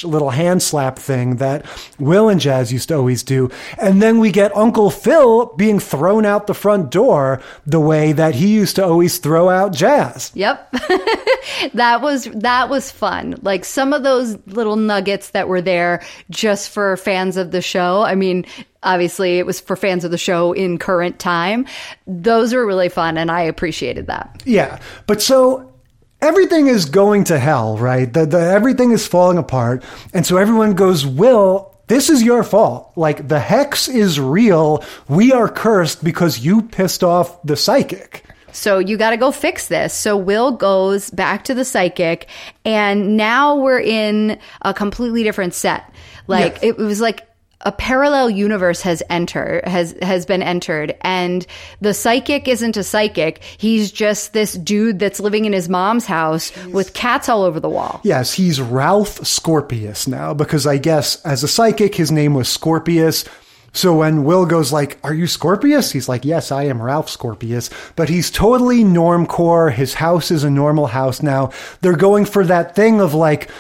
Little hand slap thing that Will and Jazz used to always do. And then we get Uncle Phil being thrown out the front door the way that he used to always throw out Jazz. Yep. that was that was fun. Like some of those little nuggets that were there just for fans of the show. I mean, obviously it was for fans of the show in current time. Those were really fun and I appreciated that. Yeah. But so everything is going to hell, right? The, the, everything is falling apart. And so everyone goes, Will, this is your fault. Like the hex is real. We are cursed because you pissed off the psychic. So you got to go fix this. So Will goes back to the psychic, and now we're in a completely different set. Like Yes. it was like a parallel universe has entered has has been entered and the psychic isn't a psychic he's just this dude that's living in his mom's house with cats all over the wall Yes, he's Ralph Scorpius now because I guess as a psychic, his name was Scorpius. So when Will goes like, "Are you Scorpius?" He's like, "Yes, I am Ralph Scorpius." But he's totally normcore. His house is a normal house now. They're going for that thing of like,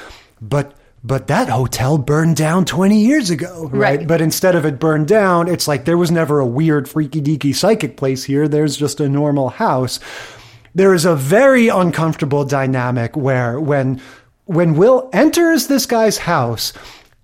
but but that hotel burned down 20 years ago, right? Right. But instead of it burned down, it's like there was never a weird freaky deaky psychic place here. There's just a normal house there is a very uncomfortable dynamic where when when Will enters this guy's house,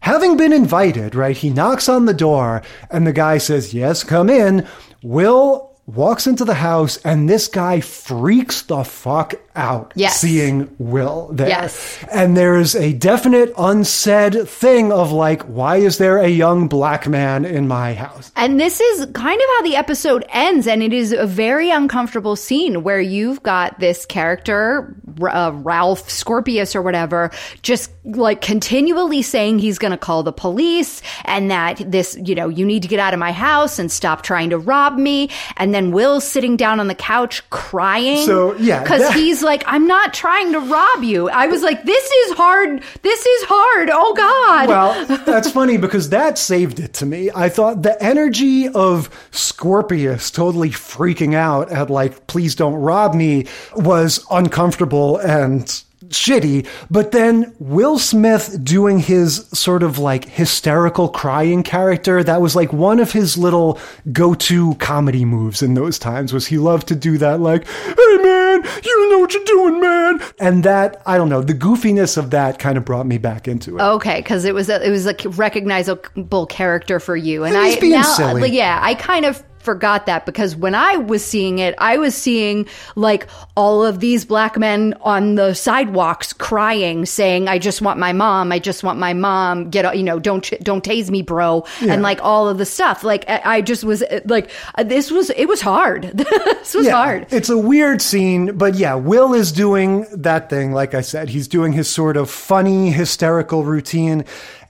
having been invited, right? He knocks on the door and the guy says, "Yes, come in." Will walks into the house and this guy freaks the fuck out Yes. seeing Will there. Yes. And there's a definite unsaid thing of like, why is there a young black man in my house? And this is kind of how the episode ends, and it is a very uncomfortable scene where you've got this character, uh, Ralph Scorpius or whatever, just like continually saying he's going to call the police and that this, you know, you need to get out of my house and stop trying to rob me. And then Will's sitting down on the couch crying. So, yeah, Because he's like, I'm not trying to rob you. I was like, this is hard. This is hard. Oh, God. Well, that's funny because that saved it to me. I thought the energy of Scorpius totally freaking out at like, please don't rob me was uncomfortable and shitty. But then Will Smith doing his sort of like hysterical crying character, that was like one of his little go-to comedy moves in those times was he loved to do that like, hey man, you don't know what you're doing, man. And that, I don't know, the goofiness of that kind of brought me back into it. Okay, because it was a, it was a recognizable character for you, and And I now silly. yeah, I kind of forgot that because when I was seeing it, I was seeing like all of these black men on the sidewalks crying, saying, "I just want my mom. I just want my mom. Get you know, don't don't tase me, bro," and like all of the stuff. Like I just was like, this was it was hard. this was hard. It's a weird scene, but yeah, Will is doing that thing. Like I said, he's doing his sort of funny, hysterical routine.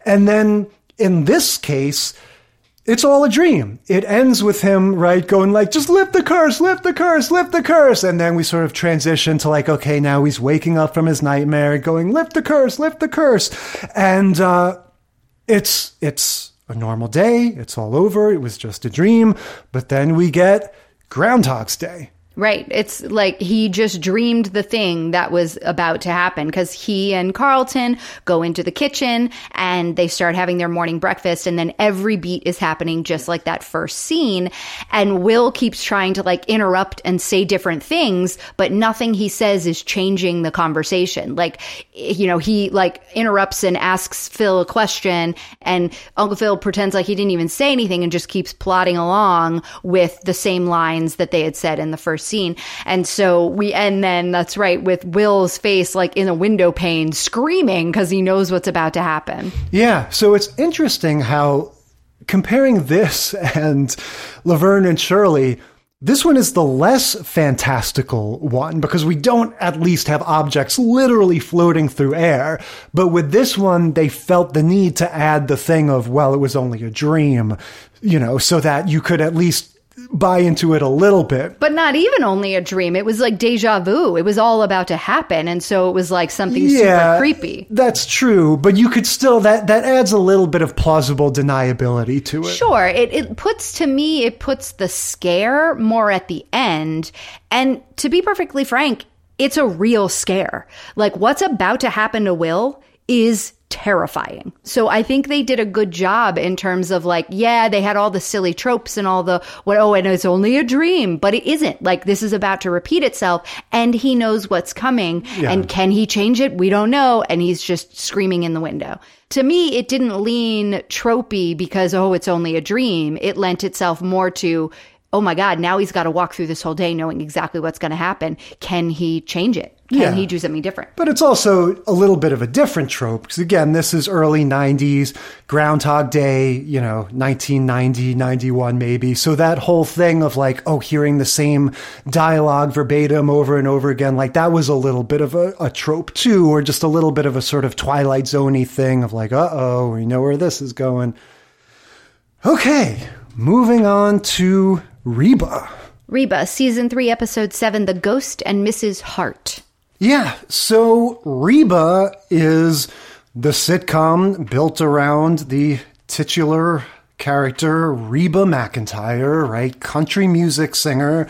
And then in this case, it's all a dream. It ends with him, right, going like, just lift the curse, lift the curse, lift the curse. And then we sort of transition to like, okay, now he's waking up from his nightmare going, lift the curse, lift the curse. And, uh, it's, it's a normal day. It's all over. It was just a dream. But then we get Groundhog's Day. Right. It's like he just dreamed the thing that was about to happen because he and Carlton go into the kitchen and they start having their morning breakfast. And then every beat is happening just like that first scene. And Will keeps trying to like interrupt and say different things, but nothing he says is changing the conversation. Like, you know, he like interrupts and asks Phil a question and Uncle Phil pretends like he didn't even say anything and just keeps plodding along with the same lines that they had said in the first scene. And so we end then, that's right, with Will's face like in a window pane screaming because he knows what's about to happen. Yeah, so it's interesting how comparing this and Laverne and Shirley, this one is the less fantastical one because we don't at least have objects literally floating through air. But with this one, they felt the need to add the thing of, well, it was only a dream, you know, so that you could at least buy into it a little bit. But not even only a dream. It was like deja vu. It was all about to happen. And so it was like something super creepy. That's true, but you could still that that adds a little bit of plausible deniability to it. Sure. It, it puts, to me, it puts the scare more at the end. And to be perfectly frank, it's a real scare. Like what's about to happen to Will is terrifying. So I think they did a good job in terms of like, yeah, they had all the silly tropes and all the what oh, and it's only a dream, but it isn't. Like this is about to repeat itself and he knows what's coming. Yeah. And can he change it? We don't know. And he's just screaming in the window. To me, it didn't lean tropey because, oh, it's only a dream. It lent itself more to, oh my God, now he's got to walk through this whole day knowing exactly what's going to happen. Can he change it? Can Yeah. he do something different? But it's also a little bit of a different trope because, again, this is early 90s, Groundhog Day, you know, 1990, 91 maybe. So that whole thing of like, oh, hearing the same dialogue verbatim over and over again, like that was a little bit of a, a trope too, or just a little bit of a sort of Twilight Zoney thing of like, uh oh, we know where this is going. Okay, moving on to Reba. Reba, season three, episode seven, The Ghost and Mrs. Hart. Yeah, so Reba is the sitcom built around the titular character Reba McEntire, right? Country music singer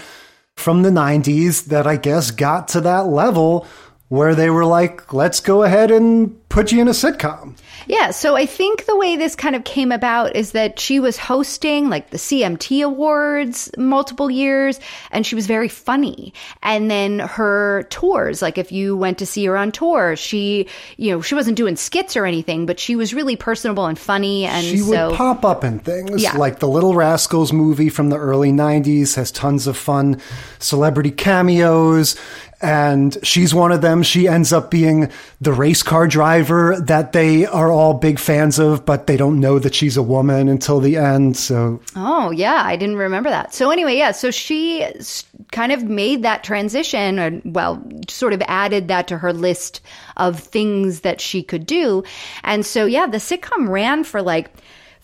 from the 90s that I guess got to that level where they were like, let's go ahead and put you in a sitcom. Yeah, so I think the way this kind of came about is that she was hosting like the CMT Awards multiple years and she was very funny. And then her tours, like if you went to see her on tour, she, you know, she wasn't doing skits or anything, but she was really personable and funny. And she so, would pop up in things Yeah. like the Little Rascals movie from the early 90s has tons of fun celebrity cameos and she's one of them she ends up being the race car driver that they are all big fans of but they don't know that she's a woman until the end so Oh, yeah, I didn't remember that. So, anyway, yeah, so she kind of made that transition, or, well, sort of added that to her list of things that she could do. And so, yeah, the sitcom ran for like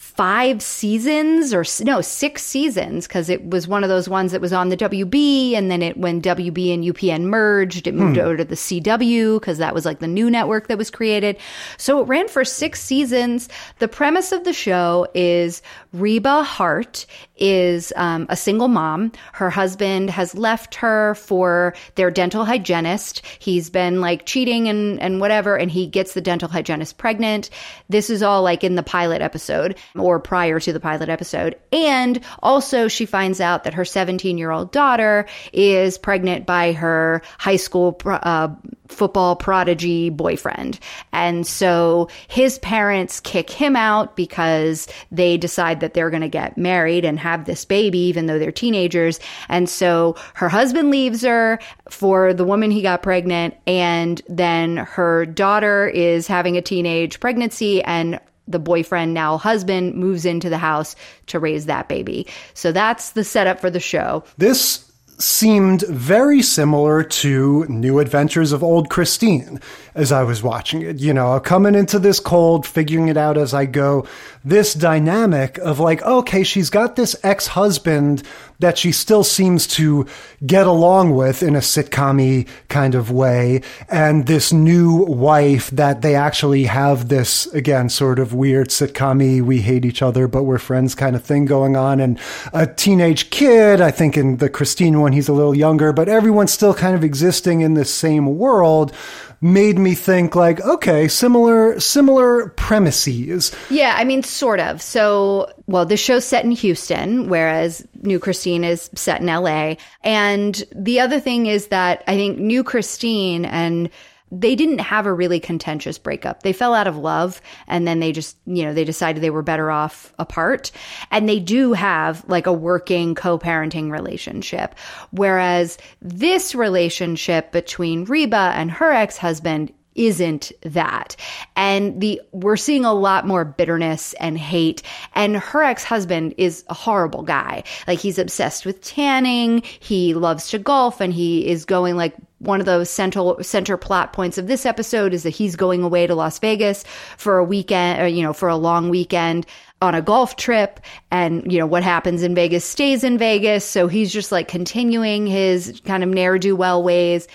five seasons or no six seasons because it was one of those ones that was on the WB and then it when WB and UPN merged it moved Hmm. over to the CW because that was like the new network that was created. So it ran for six seasons. The premise of the show is Reba Hart is um, a single mom. Her husband has left her for their dental hygienist. He's been like cheating and and whatever and he gets the dental hygienist pregnant. This is all like in the pilot episode or prior to the pilot episode. And also, she finds out that her 17 year old daughter is pregnant by her high school uh, football prodigy boyfriend. And so his parents kick him out because they decide that they're going to get married and have this baby, even though they're teenagers. And so her husband leaves her for the woman he got pregnant. And then her daughter is having a teenage pregnancy and the boyfriend, now husband, moves into the house to raise that baby. So that's the setup for the show. this seemed very similar to New Adventures of Old Christine as I was watching it. You know, coming into this cold, figuring it out as I go. This dynamic of like, oh, okay, she's got this ex husband that she still seems to get along with in a sitcom kind of way, and this new wife that they actually have this, again, sort of weird sitcom we hate each other, but we're friends kind of thing going on, and a teenage kid, I think in the Christine one, he's a little younger, but everyone's still kind of existing in this same world made me think like okay similar similar premises Yeah, I mean, sort of. So, well, the show's set in Houston, whereas New Christine is set in LA. And the other thing is that I think New Christine and they didn't have a really contentious breakup. They fell out of love and then they just, you know, they decided they were better off apart. And they do have like a working co-parenting relationship. Whereas this relationship between Reba and her ex-husband isn't that. And the we're seeing a lot more bitterness and hate. And her ex-husband is a horrible guy. Like he's obsessed with tanning, he loves to golf and he is going like one of those central center plot points of this episode is that he's going away to Las Vegas for a weekend or you know for a long weekend on a golf trip. And you know what happens in Vegas stays in Vegas. So he's just like continuing his kind of ne'er do well ways.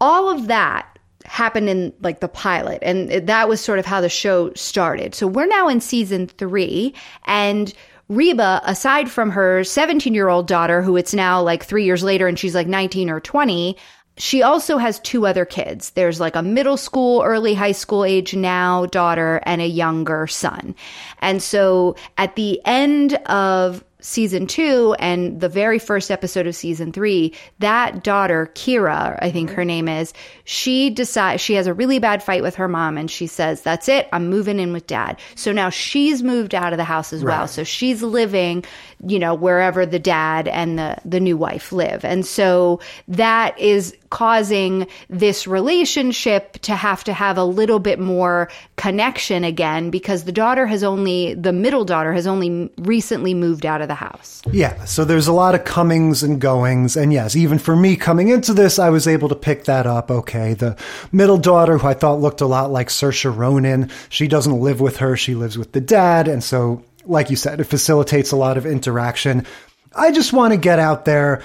All of that happened in like the pilot and that was sort of how the show started so we're now in season 3 and Reba, aside from her 17 year old daughter, who it's now like three years later and she's like 19 or 20, she also has two other kids. There's like a middle school, early high school age now daughter and a younger son. And so at the end of season two and the very first episode of season three, that daughter, Kyra, I think her name is, she decides she has a really bad fight with her mom and she says, That's it, I'm moving in with dad. So now she's moved out of the house as well. So she's living, you know, wherever the dad and the, the new wife live. And so that is causing this relationship to have to have a little bit more connection again because the daughter has only, the middle daughter has only recently moved out of the house. Yeah, so there's a lot of comings and goings. And yes, even for me coming into this, I was able to pick that up. Okay, the middle daughter, who I thought looked a lot like Saoirse Ronan, she doesn't live with her, she lives with the dad. And so, like you said, it facilitates a lot of interaction. I just want to get out there.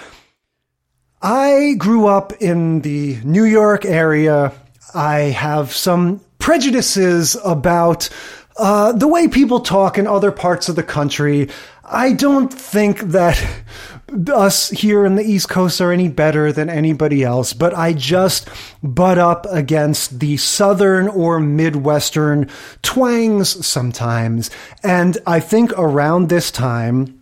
I grew up in the New York area. I have some prejudices about uh, the way people talk in other parts of the country. I don't think that us here in the East Coast are any better than anybody else, but I just butt up against the Southern or Midwestern twangs sometimes. And I think around this time,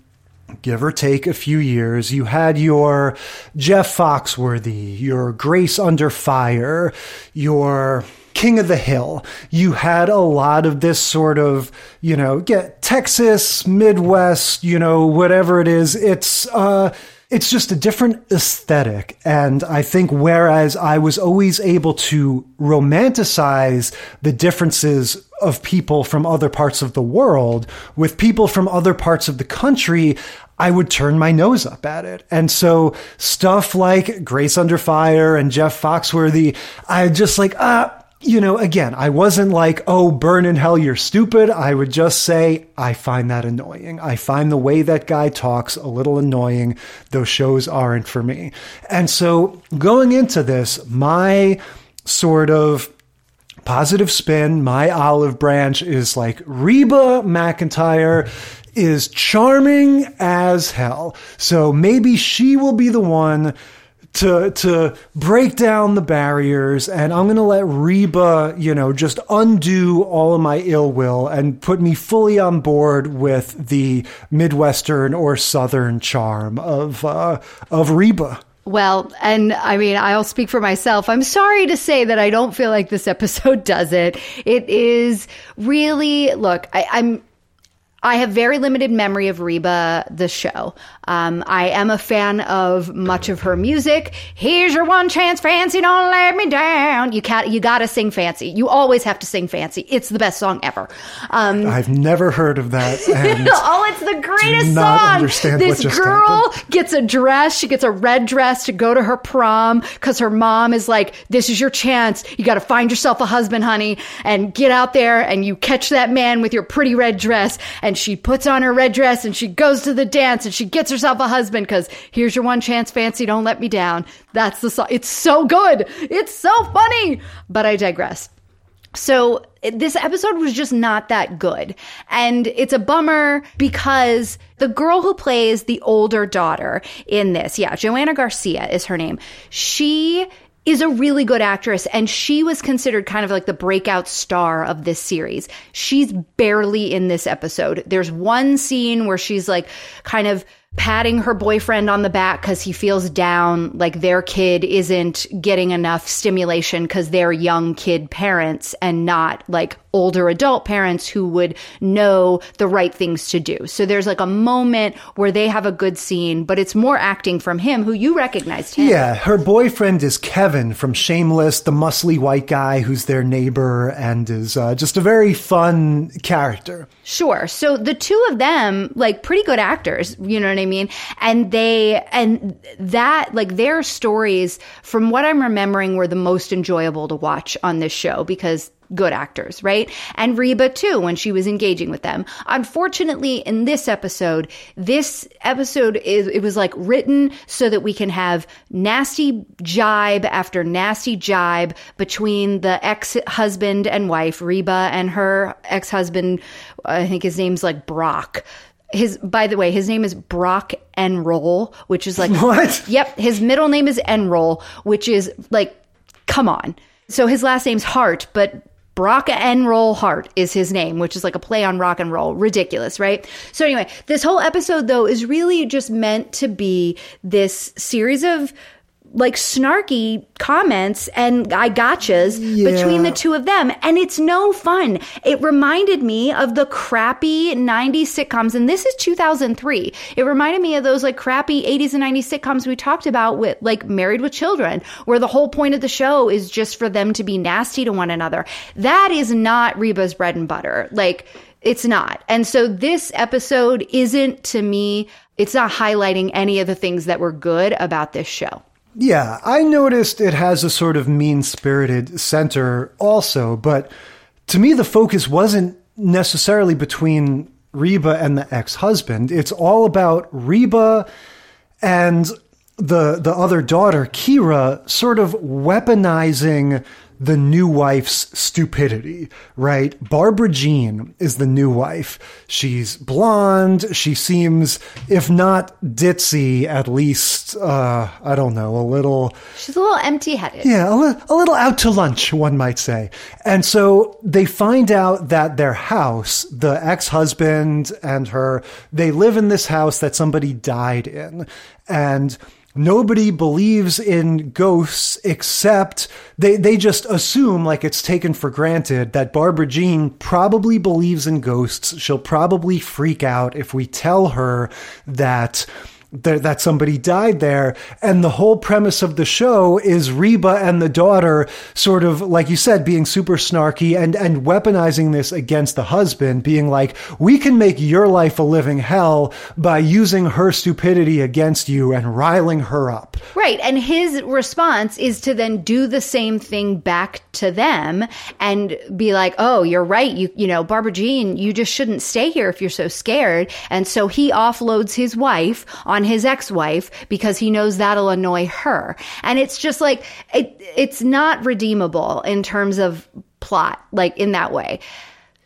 give or take a few years, you had your Jeff Foxworthy, your Grace Under Fire, your King of the Hill. You had a lot of this sort of, you know, get Texas, Midwest, you know, whatever it is. It's, uh, it's just a different aesthetic. And I think whereas I was always able to romanticize the differences of people from other parts of the world with people from other parts of the country, I would turn my nose up at it. And so stuff like Grace Under Fire and Jeff Foxworthy, I just like, ah, you know, again, I wasn't like, oh, burn in hell, you're stupid. I would just say, I find that annoying. I find the way that guy talks a little annoying. Those shows aren't for me. And so going into this, my sort of positive spin, my olive branch is like Reba McEntire is charming as hell. So maybe she will be the one to to break down the barriers and I'm going to let Reba, you know, just undo all of my ill will and put me fully on board with the midwestern or southern charm of uh, of Reba. Well, and I mean, I'll speak for myself. I'm sorry to say that I don't feel like this episode does it. It is really, look, I, I'm, I have very limited memory of Reba, the show. Um, I am a fan of much of her music. Here's your one chance, fancy, don't let me down. You can't, you gotta sing fancy. You always have to sing fancy. It's the best song ever. Um, I've never heard of that. And oh, it's the greatest song. this girl happened. gets a dress. She gets a red dress to go to her prom because her mom is like, "This is your chance. You got to find yourself a husband, honey, and get out there and you catch that man with your pretty red dress." And she puts on her red dress and she goes to the dance and she gets herself a husband because here's your one chance, fancy. Don't let me down. That's the song. It's so good. It's so funny. But I digress. So this episode was just not that good. And it's a bummer because the girl who plays the older daughter in this, yeah, Joanna Garcia is her name. She is a really good actress and she was considered kind of like the breakout star of this series. She's barely in this episode. There's one scene where she's like kind of patting her boyfriend on the back because he feels down, like their kid isn't getting enough stimulation because they're young kid parents and not like older adult parents who would know the right things to do. So there's like a moment where they have a good scene, but it's more acting from him who you recognized him. Yeah, her boyfriend is Kevin from Shameless, the muscly white guy who's their neighbor and is uh, just a very fun character. Sure. So the two of them, like pretty good actors, you know what I mean? And they, and that, like their stories, from what I'm remembering, were the most enjoyable to watch on this show because good actors, right? And Reba too, when she was engaging with them. Unfortunately, in this episode, this episode is, it was like written so that we can have nasty jibe after nasty jibe between the ex-husband and wife, Reba, and her ex-husband, I think his name's like Brock his by the way, his name is Brock Enroll, which is like What? Yep, his middle name is Enroll, which is like come on. So his last name's Hart, but Brock Roll Hart is his name, which is like a play on rock and roll. Ridiculous, right? So anyway, this whole episode though is really just meant to be this series of like snarky comments and I gotchas between the two of them. And it's no fun. It reminded me of the crappy 90s sitcoms. And this is 2003. It reminded me of those like crappy 80s and 90s sitcoms we talked about with like Married with Children, where the whole point of the show is just for them to be nasty to one another. That is not Reba's bread and butter. Like, it's not. And so this episode isn't to me, it's not highlighting any of the things that were good about this show. Yeah, I noticed it has a sort of mean spirited center also, but to me, the focus wasn't necessarily between Reba and the ex husband. It's all about Reba and the, the other daughter, Kyra, sort of weaponizing the new wife's stupidity, right? Barbara Jean is the new wife. She's blonde. She seems, if not ditzy, at least, uh, I don't know, a little. She's a little empty headed. Yeah, a, li- a little out to lunch, one might say. And so they find out that their house, the ex husband and her, they live in this house that somebody died in. And nobody believes in ghosts except they, they just assume like it's taken for granted that Barbara Jean probably believes in ghosts. She'll probably freak out if we tell her that that, somebody died there. And the whole premise of the show is Reba and the daughter sort of, like you said, being super snarky and, and weaponizing this against the husband, being like, we can make your life a living hell by using her stupidity against you and riling her up. Right. And his response is to then do the same thing back to them and be like, oh, you're right. You, you know, Barbara Jean, you just shouldn't stay here if you're so scared. And so he offloads his wife on his ex-wife because he knows that'll annoy her. And it's just like, it, it's not redeemable in terms of plot, like in that way.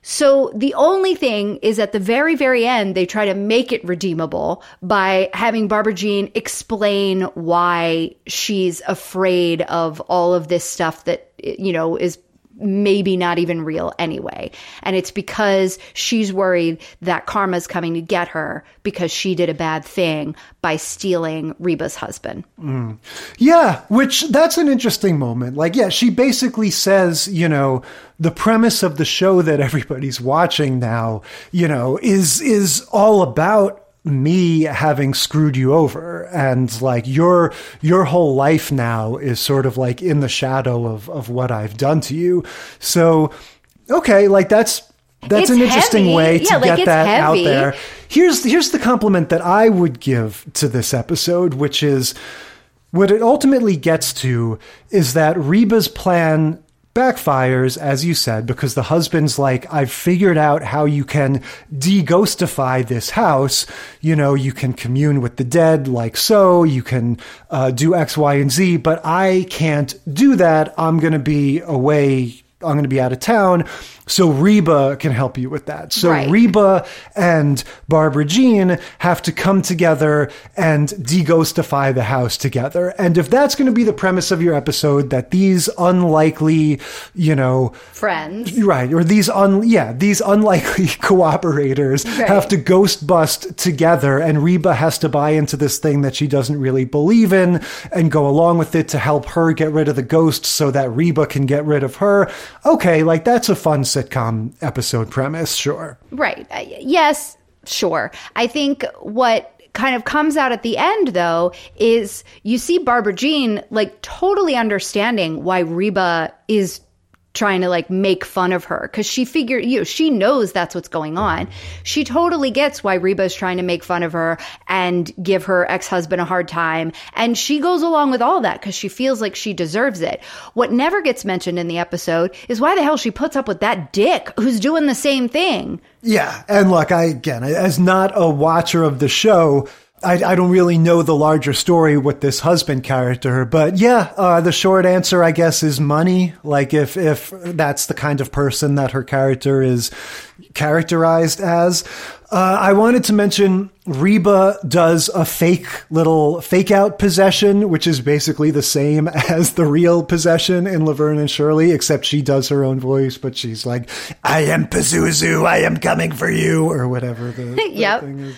So the only thing is at the very, very end, they try to make it redeemable by having Barbara Jean explain why she's afraid of all of this stuff that, you know, is maybe not even real anyway. And it's because she's worried that karma's coming to get her because she did a bad thing by stealing Reba's husband. Mm. Yeah, which that's an interesting moment. Like, yeah, she basically says, you know, the premise of the show that everybody's watching now, you know, is is all about me having screwed you over and like your your whole life now is sort of like in the shadow of of what I've done to you. So okay, like that's that's It's an interesting heavy. way to Yeah, get it's that heavy. out there. Here's here's the compliment that I would give to this episode, which is what it ultimately gets to is that Reba's plan backfires, as you said, because the husband's like, I've figured out how you can de-ghostify this house. You know, you can commune with the dead like so, you can uh, do X, Y, and Z, but I can't do that. I'm going to be away. I'm going to be out of town. So Reba can help you with that. So Right. Reba and Barbara Jean have to come together and de-ghostify the house together. And if that's going to be the premise of your episode, that these unlikely, you know, Friends. Right, or these un yeah, these unlikely cooperators Right. have to ghost bust together and Reba has to buy into this thing that she doesn't really believe in and go along with it to help her get rid of the ghosts so that Reba can get rid of her. Okay, like that's a fun sitcom episode premise, sure. Right. Uh, yes, sure. I think what kind of comes out at the end though is you see Barbara Jean like totally understanding why Reba is trying to like make fun of her because she figured you know she knows that's what's going on. She totally gets why reba is trying to make fun of her and give her ex-husband a hard time and she goes along with all that because she feels like she deserves it. What never gets mentioned in the episode is why the hell she puts up with that dick who's doing the same thing. Yeah, and look, I again, as not a watcher of the show, I, I don't really know the larger story with this husband character, but yeah, uh, the short answer, I guess, is money. Like if if that's the kind of person that her character is characterized as. Uh, I wanted to mention Reba does a fake little fake out possession, which is basically the same as the real possession in Laverne and Shirley, except she does her own voice, but she's like, I am Pazuzu, I am coming for you, or whatever the, the Yep. thing is.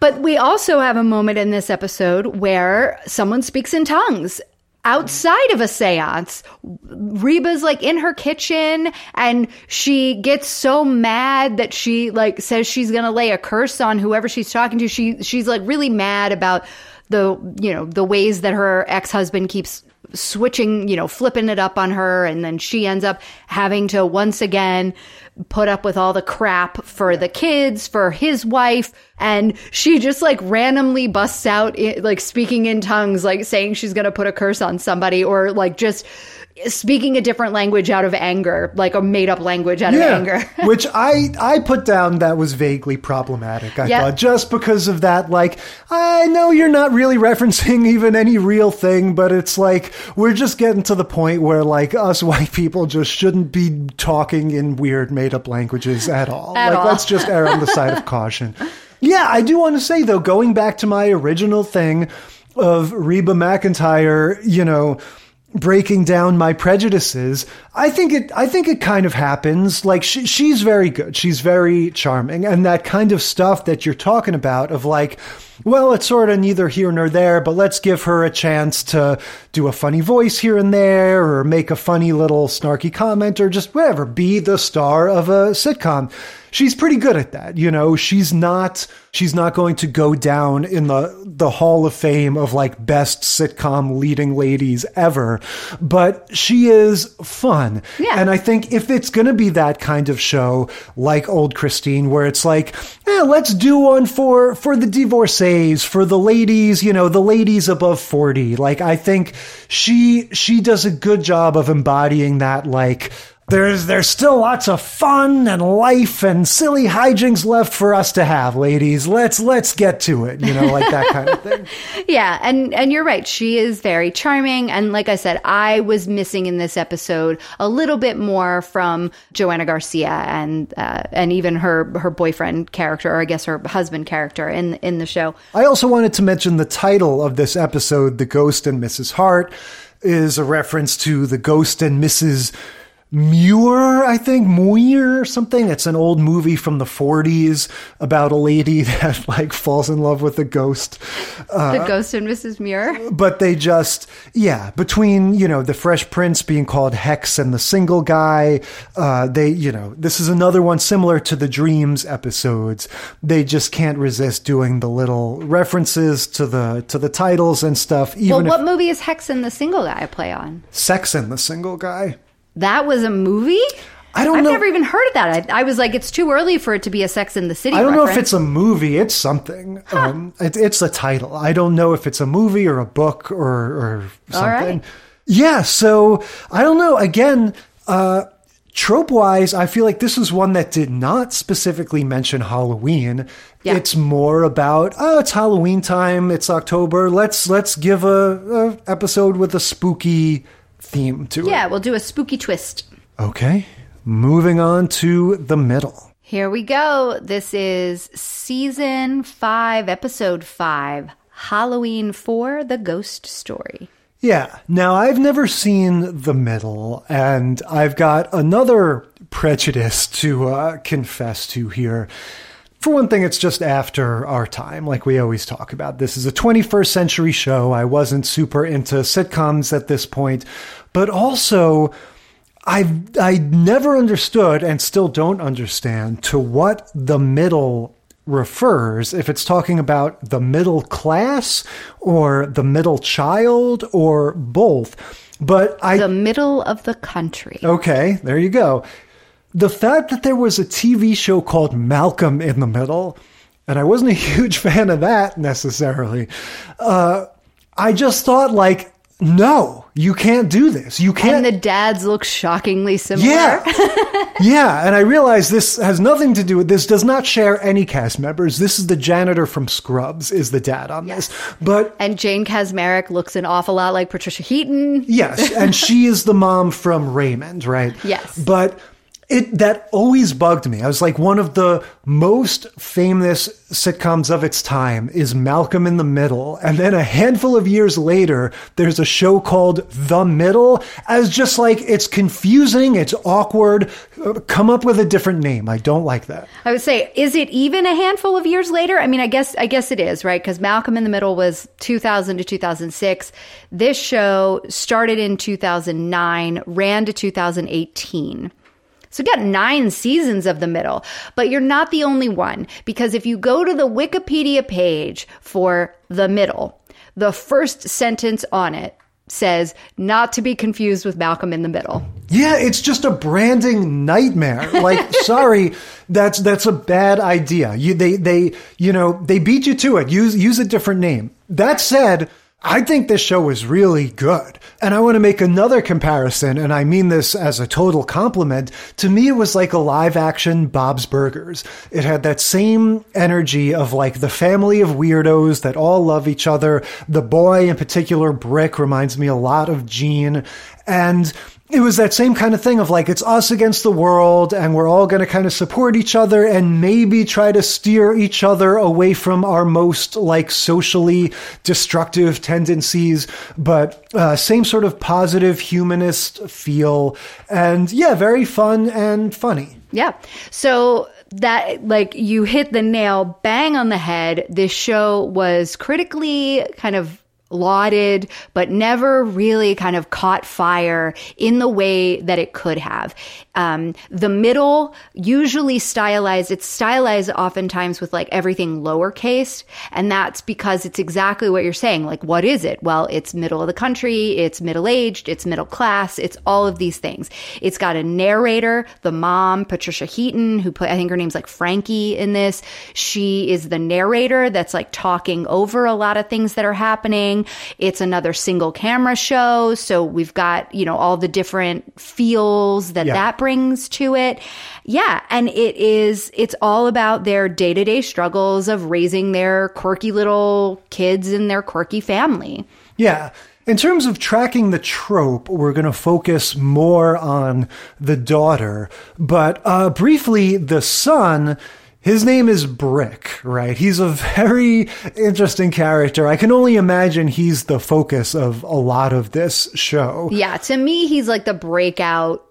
But we also have a moment in this episode where someone speaks in tongues. Outside of a seance, Reba's like in her kitchen and she gets so mad that she like says she's going to lay a curse on whoever she's talking to. She she's like really mad about the you know the ways that her ex-husband keeps switching, you know, flipping it up on her and then she ends up having to once again put up with all the crap for the kids, for his wife, and she just like randomly busts out like speaking in tongues, like saying she's going to put a curse on somebody or like just speaking a different language out of anger, like a made up language out of anger. which I I put down that was vaguely problematic. I Yeah. thought just because of that, like I know you're not really referencing even any real thing, but it's like we're just getting to the point where like us white people just shouldn't be talking in weird made up languages at all. At like all. let's just err on the side of caution. Yeah, I do want to say though, going back to my original thing of Reba McEntire, you know, breaking down my prejudices, I think it I think it kind of happens. Like she, she's very good. She's very charming. And that kind of stuff that you're talking about of like, well, it's sort of neither here nor there, but let's give her a chance to do a funny voice here and there or make a funny little snarky comment or just whatever, be the star of a sitcom she's pretty good at that. You know, she's not she's not going to go down in the the Hall of Fame of like best sitcom leading ladies ever, but she is fun. Yeah. And I think if it's going to be that kind of show like Old Christine where it's like, eh, let's do one for for the divorcees, for the ladies, you know, the ladies above 40. Like I think she she does a good job of embodying that like there's there's still lots of fun and life and silly hijinks left for us to have, ladies. Let's let's get to it, you know, like that kind of thing. Yeah, and and you're right. She is very charming, and like I said, I was missing in this episode a little bit more from Joanna Garcia and uh, and even her her boyfriend character, or I guess her husband character in in the show. I also wanted to mention the title of this episode, "The Ghost and Mrs. Hart," is a reference to the Ghost and Mrs. Muir, I think, Muir or something. It's an old movie from the 40s about a lady that like falls in love with a ghost. the Ghost and Mrs. Muir. but they just yeah between you know the fresh prince being called hex and the single guy uh they you know this is another one similar to the dreams episodes they just can't resist doing the little references to the to the titles and stuff Well, even what if movie is Hex and the Single Guy play on? sex and the single guy That was a movie. I don't know. I've know- never even heard of that. I, I was like, it's too early for it to be a Sex in the City. I don't know if it's a movie. It's something. Um, it, it's a title. I don't know if it's a movie or a book or, or something. right. Yeah. So I don't know. Again, uh, trope wise, I feel like this is one that did not specifically mention Halloween. Yeah. It's more about oh, it's Halloween time. It's October. Let's let's give a, a episode with a spooky theme to it. Yeah, we'll do a spooky twist. Okay. Moving on to the middle. Here we go. This is season five, episode five Halloween for The Ghost Story. Yeah. Now, I've never seen The Middle, and I've got another prejudice to uh, confess to here. For one thing, it's just after our time, like we always talk about. This is a 21st century show. I wasn't super into sitcoms at this point, but also. I've I never understood and still don't understand to what the middle refers if it's talking about the middle class or the middle child or both. But I The middle of the country. Okay, there you go. The fact that there was a TV show called Malcolm in the Middle, and I wasn't a huge fan of that necessarily. Uh, I just thought like no, you can't do this. You can't. And the dads look shockingly similar. Yeah. yeah. And I realize this has nothing to do with this, does not share any cast members. This is the janitor from Scrubs, is the dad on this. But. And Jane Kaczmarek looks an awful lot like Patricia Heaton. Yes. And she is the mom from Raymond, right? Yes. But it that always bugged me. I was like one of the most famous sitcoms of its time is Malcolm in the Middle, and then a handful of years later, there's a show called The Middle. As just like it's confusing, it's awkward. Uh, come up with a different name. I don't like that. I would say, is it even a handful of years later? I mean, I guess I guess it is, right? Because Malcolm in the Middle was 2000 to 2006. This show started in 2009, ran to 2018. So we got nine seasons of the middle, but you're not the only one because if you go to the Wikipedia page for the middle, the first sentence on it says not to be confused with Malcolm in the Middle. Yeah, it's just a branding nightmare. Like, sorry, that's that's a bad idea. You they they you know they beat you to it. Use use a different name. That said. I think this show is really good. And I want to make another comparison, and I mean this as a total compliment. To me, it was like a live action Bob's Burgers. It had that same energy of like the family of weirdos that all love each other. The boy in particular, Brick, reminds me a lot of Gene. And it was that same kind of thing of like it's us against the world and we're all going to kind of support each other and maybe try to steer each other away from our most like socially destructive tendencies but uh, same sort of positive humanist feel. And yeah very fun and funny. Yeah. So that like you hit the nail bang on the head. This show was critically kind of lauded, but never really kind of caught fire in the way that it could have. Um, the middle, usually stylized, it's stylized oftentimes with like everything lowercase. And that's because it's exactly what you're saying. Like, what is it? Well, it's middle of the country, it's middle aged, it's middle class, it's all of these things. It's got a narrator, the mom, Patricia Heaton, who put, I think her name's like Frankie in this. She is the narrator that's like talking over a lot of things that are happening. It's another single camera show. So we've got, you know, all the different feels that Yeah. that brings to it. Yeah. And it is, it's all about their day to day struggles of raising their quirky little kids in their quirky family. Yeah. In terms of tracking the trope, we're going to focus more on the daughter. But uh, briefly, the son, his name is Brick, right? He's a very interesting character. I can only imagine he's the focus of a lot of this show. Yeah, to me, he's like the breakout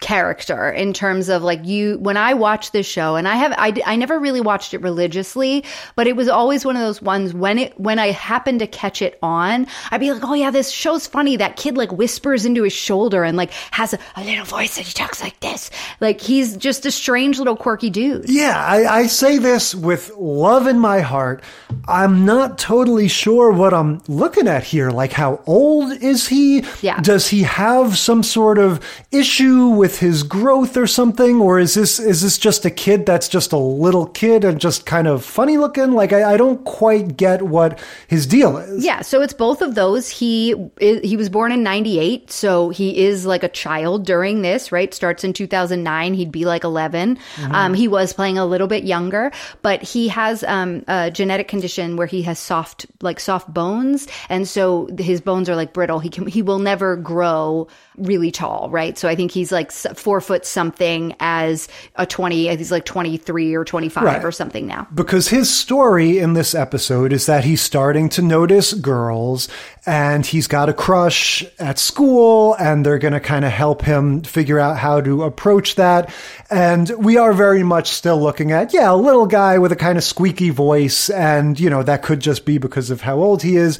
character in terms of like you when i watched this show and i have I, I never really watched it religiously but it was always one of those ones when it when i happened to catch it on i'd be like oh yeah this show's funny that kid like whispers into his shoulder and like has a, a little voice and he talks like this like he's just a strange little quirky dude Yeah, I, I say this with love in my heart. I'm not totally sure what I'm looking at here. Like, how old is he? Yeah. Does he have some sort of issue with his growth or something, or is this is this just a kid that's just a little kid and just kind of funny looking? Like, I, I don't quite get what his deal is. Yeah, so it's both of those. He he was born in 98, so he is like a child during this, right? Starts in 2009, he'd be like 11. Mhm. Um, he was playing a little bit younger, but he has um, a genetic condition where he has soft like soft bones, and so his bones are like brittle. He can he will never grow really tall, right? So I think he's like 4 foot something as a 20, he's like 23 or 25 Right. or something now. Because his story in this episode is that he's starting to notice girls and he's got a crush at school and they're going to kind of help him figure out how to approach that. And we are very much still looking at, yeah, a little guy with a kind of squeaky voice. And, you know, that could just be because of how old he is.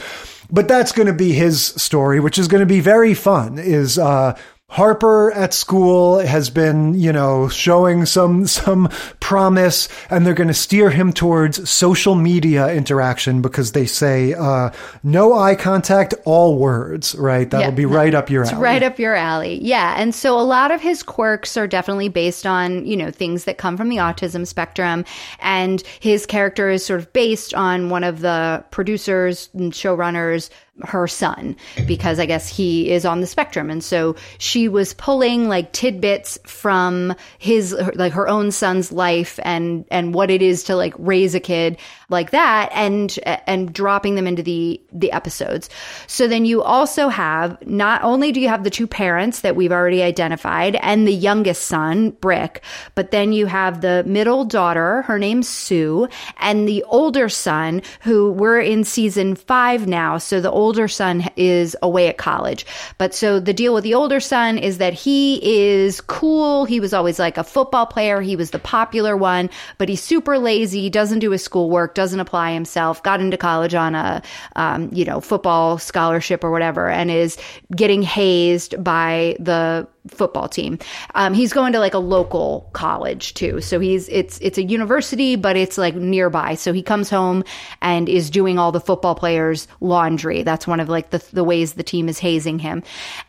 But that's going to be his story, which is going to be very fun is, uh, Harper at school has been, you know, showing some some promise, and they're going to steer him towards social media interaction because they say uh, no eye contact, all words. Right, that'll Yeah. be right up your It's alley. right up your alley. Yeah. And so a lot of his quirks are definitely based on, you know, things that come from the autism spectrum. And his character is sort of based on one of the producers and showrunners, her son, because I guess he is on the spectrum. And so she was pulling like tidbits from his, like her own son's life and, and what it is to like raise a kid like that and, and dropping them into the, the episodes. So then you also have, not only do you have the two parents that we've already identified and the youngest son, Brick, but then you have the middle daughter, her name's Sue, and the older son, who we're in season five now. So the older son is away at college. But so the deal with the older son is that he is cool. He was always like a football player. He was the popular one, but he's super lazy, doesn't do his schoolwork, doesn't apply himself, got into college on a, um, you know, football scholarship or whatever, and is getting hazed by the football team. Um, he's going to like a local college too. So he's, it's, it's a university, but it's like nearby. So he comes home and is doing all the football players laundry. That's one of like the, the ways the team is hazing him.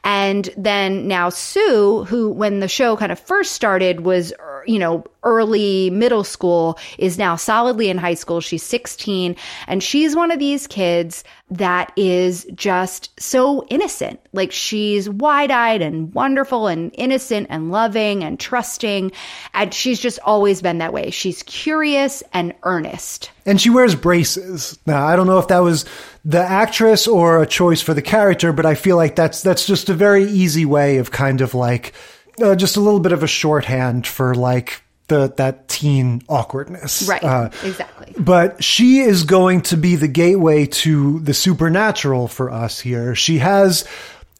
And then now Sue, who when the show kind of first started was, er, you know, early middle school is now solidly in high school. She's 16 and she's one of these kids that is just so innocent. Like she's wide eyed and wonderful and innocent and loving and trusting. And she's just always been that way. She's curious and earnest. And she wears braces. Now, I don't know if that was the actress or a choice for the character, but I feel like that's that's just a very easy way of kind of like uh, just a little bit of a shorthand for like the that teen awkwardness. Right. Uh, exactly. but she is going to be the gateway to the supernatural for us here. She has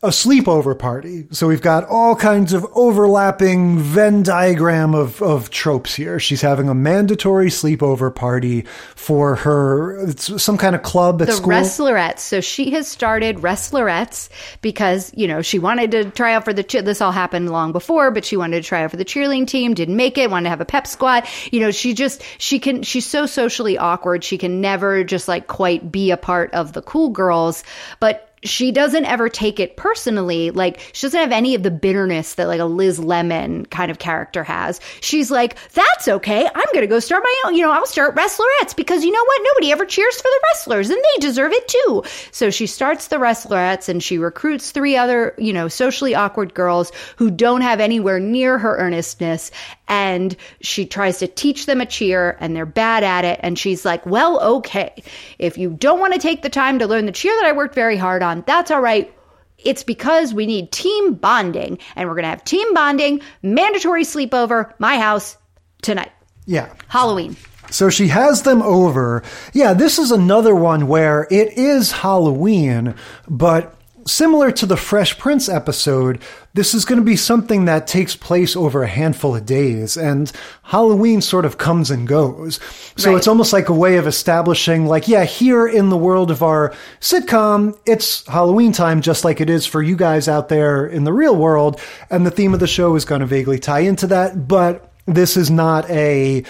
a sleepover party. So we've got all kinds of overlapping Venn diagram of, of tropes here. She's having a mandatory sleepover party for her, it's some kind of club at the school. wrestlerettes. So she has started wrestlerettes because you know she wanted to try out for the. This all happened long before, but she wanted to try out for the cheerleading team. Didn't make it. Wanted to have a pep squad. You know, she just she can. She's so socially awkward. She can never just like quite be a part of the cool girls, but. She doesn't ever take it personally. Like, she doesn't have any of the bitterness that, like, a Liz Lemon kind of character has. She's like, that's okay. I'm going to go start my own. You know, I'll start wrestlerettes because you know what? Nobody ever cheers for the wrestlers and they deserve it too. So she starts the wrestlerettes and she recruits three other, you know, socially awkward girls who don't have anywhere near her earnestness. And she tries to teach them a cheer and they're bad at it. And she's like, well, okay. If you don't want to take the time to learn the cheer that I worked very hard on, that's all right. It's because we need team bonding and we're going to have team bonding, mandatory sleepover, my house tonight. Yeah. Halloween. So she has them over. Yeah, this is another one where it is Halloween, but similar to the Fresh Prince episode, this is going to be something that takes place over a handful of days, and Halloween sort of comes and goes. So Right. it's almost like a way of establishing, like, yeah, here in the world of our sitcom, it's Halloween time, just like it is for you guys out there in the real world, and the theme of the show is going to vaguely tie into that, but this is not a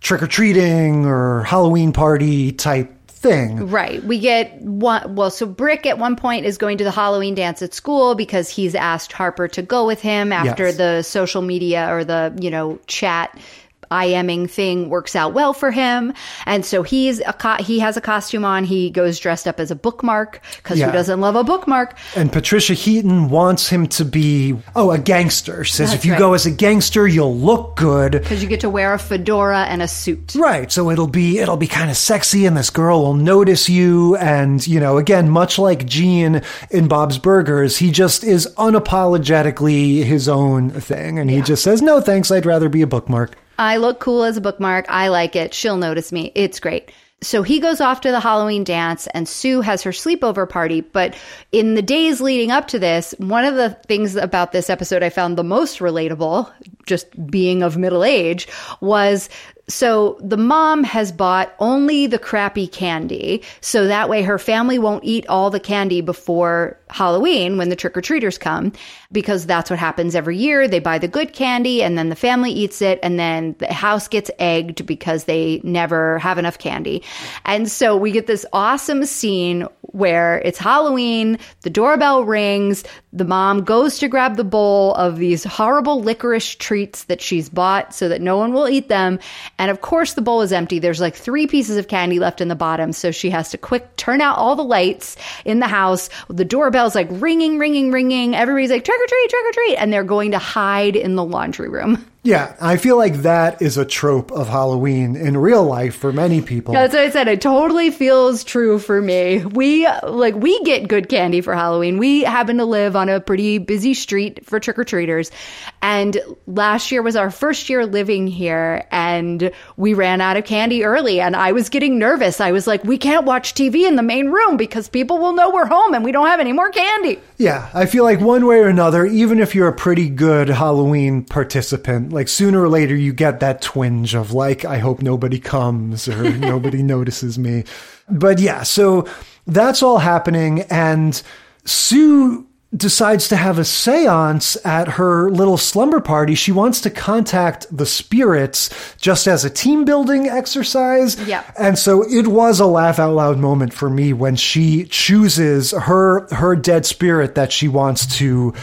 trick or treating or Halloween party type thing. Right. We get one. Well, so Brick at one point is going to the Halloween dance at school because he's asked Harper to go with him after Yes. the social media or the, you know, chat IMing thing works out well for him. And so he's a co- he has a costume on. He goes dressed up as a bookmark because Yeah. who doesn't love a bookmark? And Patricia Heaton wants him to be, oh, a gangster. She says, That's if you right. go as a gangster, you'll look good. Because you get to wear a fedora and a suit. Right. So it'll be, it'll be kind of sexy and this girl will notice you. And, you know, again, much like Gene in Bob's Burgers, he just is unapologetically his own thing. And he just says, no, thanks. I'd rather be a bookmark. I look cool as a bookmark. I like it. She'll notice me. It's great. So he goes off to the Halloween dance and Sue has her sleepover party. But in the days leading up to this, one of the things about this episode I found the most relatable, just being of middle age, was so the mom has bought only the crappy candy. So that way her family won't eat all the candy before Halloween when the trick or treaters come, because that's what happens every year. They buy the good candy and then the family eats it and then the house gets egged because they never have enough candy. And so we get this awesome scene where it's Halloween, the doorbell rings, the mom goes to grab the bowl of these horrible licorice treats that she's bought so that no one will eat them. And of course, the bowl is empty. There's like three pieces of candy left in the bottom. So she has to quick turn out all the lights in the house. The doorbell's like ringing, ringing, ringing. Everybody's like, trick or treat, trick or treat. And they're going to hide in the laundry room. Yeah, I feel like that is a trope of Halloween in real life for many people. That's what I said. It totally feels true for me. We like we get good candy for Halloween. We happen to live on a pretty busy street for trick or treaters, and last year was our first year living here, and we ran out of candy early, and I was getting nervous. I was like, we can't watch TV in the main room because people will know we're home and we don't have any more candy. Yeah, I feel like one way or another, even if you're a pretty good Halloween participant, like sooner or later you get that twinge of like, I hope nobody comes or nobody notices me. But yeah, so that's all happening. And Sue decides to have a seance at her little slumber party. She wants to contact the spirits just as a team building exercise. Yeah. And so it was a laugh out loud moment for me when she chooses her her dead spirit that she wants to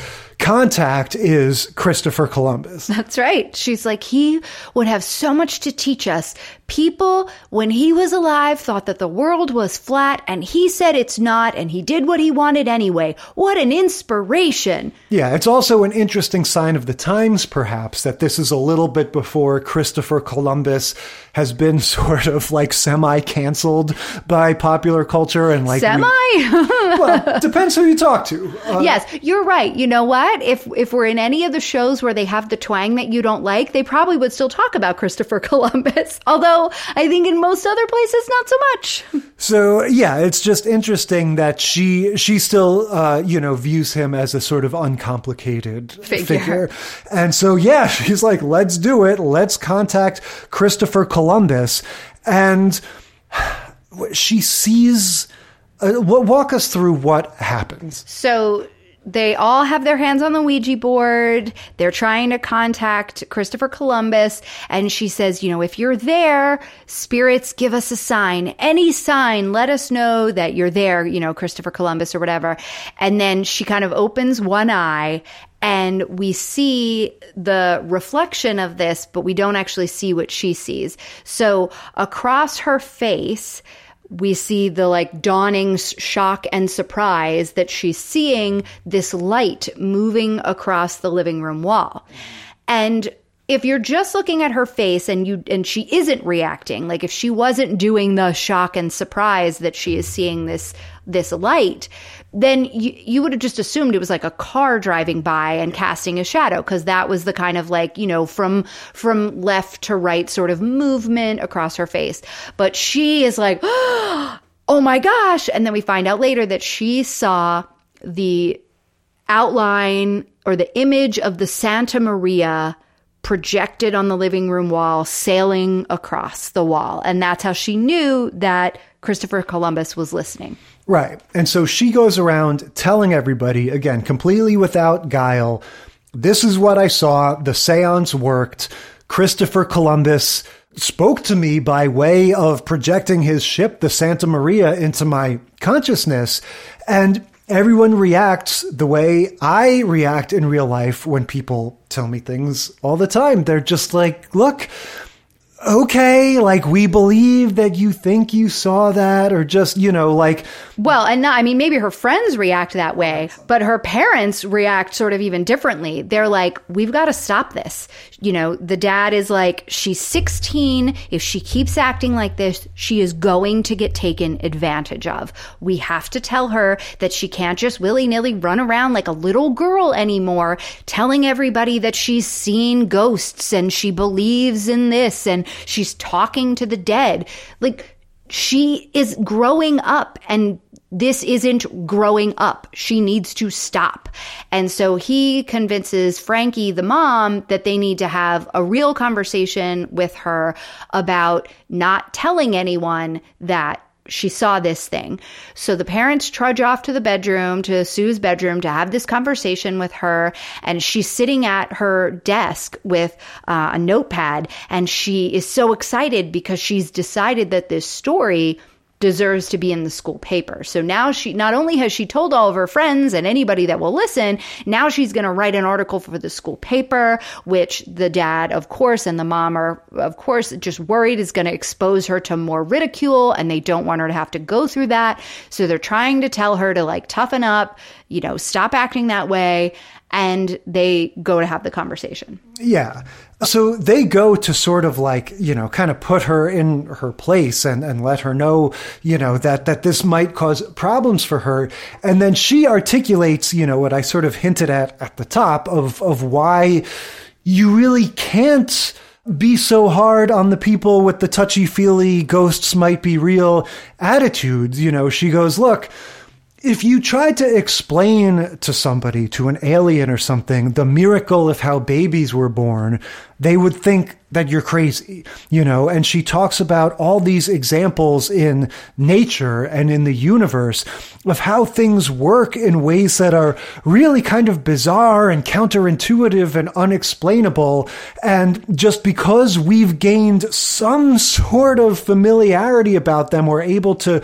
contact is Christopher Columbus. That's right. She's like, he would have so much to teach us. People, when he was alive, thought that the world was flat, and he said it's not, and he did what he wanted anyway. What an inspiration. Yeah, it's also an interesting sign of the times, perhaps, that this is a little bit before Christopher Columbus has been sort of like semi canceled by popular culture and like. Semi? We, well, depends who you talk to. Uh, yes, you're right. You know what? If, if we're in any of the shows where they have the twang that you don't like, they probably would still talk about Christopher Columbus. Although I think in most other places, not so much. So yeah, it's just interesting that she she still uh, you know views him as a sort of uncomplicated figure. figure. and so yeah, she's like, let's do it. Let's contact Christopher Columbus, and she sees. Uh, walk us through what happens. So they all have their hands on the Ouija board. They're trying to contact Christopher Columbus. And she says, you know, if you're there, spirits give us a sign. Any sign, let us know that you're there, you know, Christopher Columbus or whatever. And then she kind of opens one eye and we see the reflection of this, but we don't actually see what she sees. So across her face, we see the like dawning shock and surprise that she's seeing this light moving across the living room wall. And if you're just looking at her face and you and she isn't reacting, like if she wasn't doing the shock and surprise that she is seeing this this light, then you, you would have just assumed it was like a car driving by and casting a shadow because that was the kind of like you know from from left to right sort of movement across her face. But she is like oh my gosh! And then we find out later that she saw the outline or the image of the santa maria projected on the living room wall sailing across the wall. And that's how she knew that christopher columbus was listening Right. And so she goes around telling everybody, again, completely without guile, this is what I saw. The seance worked. Christopher Columbus spoke to me by way of projecting his ship, the Santa Maria, into my consciousness. And everyone reacts the way I react in real life when people tell me things all the time. They're just like, look, okay, like we believe that you think you saw that, or just, you know, like. Well, and not, I mean, maybe her friends react that way, but her parents react sort of even differently. They're like, we've got to stop this. You know, the dad is like, she's 16. If she keeps acting like this, she is going to get taken advantage of. We have to tell her that she can't just willy nilly run around like a little girl anymore, telling everybody that she's seen ghosts and she believes in this and she's talking to the dead. Like she is growing up and this isn't growing up. She needs to stop. And so he convinces Frankie, the mom, that they need to have a real conversation with her about not telling anyone that she saw this thing. So the parents trudge off to the bedroom, to Sue's bedroom, to have this conversation with her. And she's sitting at her desk with uh, a notepad. And she is so excited because she's decided that this story deserves to be in the school paper. So now she not only has she told all of her friends and anybody that will listen, now she's going to write an article for the school paper, which the dad, of course, and the mom are, of course, just worried is going to expose her to more ridicule and they don't want her to have to go through that. So they're trying to tell her to like toughen up, you know, stop acting that way. And they go to have the conversation. Yeah. So they go to sort of like, you know, kind of put her in her place and, and let her know, you know, that, that this might cause problems for her. And then she articulates, you know, what I sort of hinted at at the top of, of why you really can't be so hard on the people with the touchy feely ghosts might be real attitudes. You know, she goes, look, if you tried to explain to somebody, to an alien or something, the miracle of how babies were born, they would think that you're crazy, you know? And she talks about all these examples in nature and in the universe of how things work in ways that are really kind of bizarre and counterintuitive and unexplainable. And just because we've gained some sort of familiarity about them, we're able to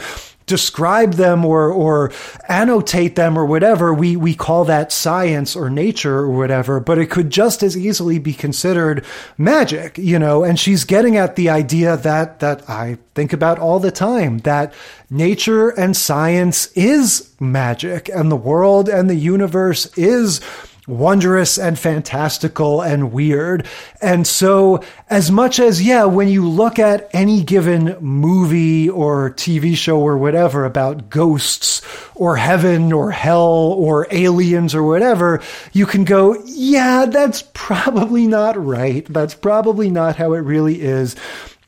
describe them or or annotate them or whatever we we call that science or nature or whatever but it could just as easily be considered magic you know? And she's getting at the idea that that I think about all the time that nature and science is magic and the world and the universe is wondrous and fantastical and weird. And so, as much as, yeah, when you look at any given movie or TV show or whatever about ghosts or heaven or hell or aliens or whatever, you can go, yeah, that's probably not right. That's probably not how it really is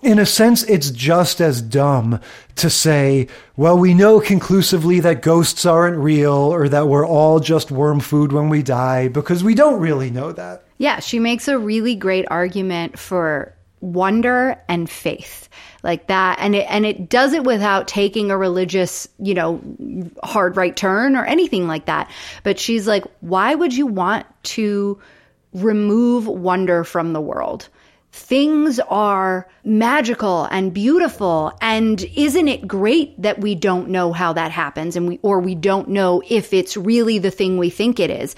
in a sense, it's just as dumb to say, well, we know conclusively that ghosts aren't real or that we're all just worm food when we die because we don't really know that. Yeah, she makes a really great argument for wonder and faith. Like that and it and it does it without taking a religious you know hard right turn or anything like that. But she's like why would you want to remove wonder from the world things are magical and beautiful and isn't it great that we don't know how that happens and we or we don't know if it's really the thing we think it is?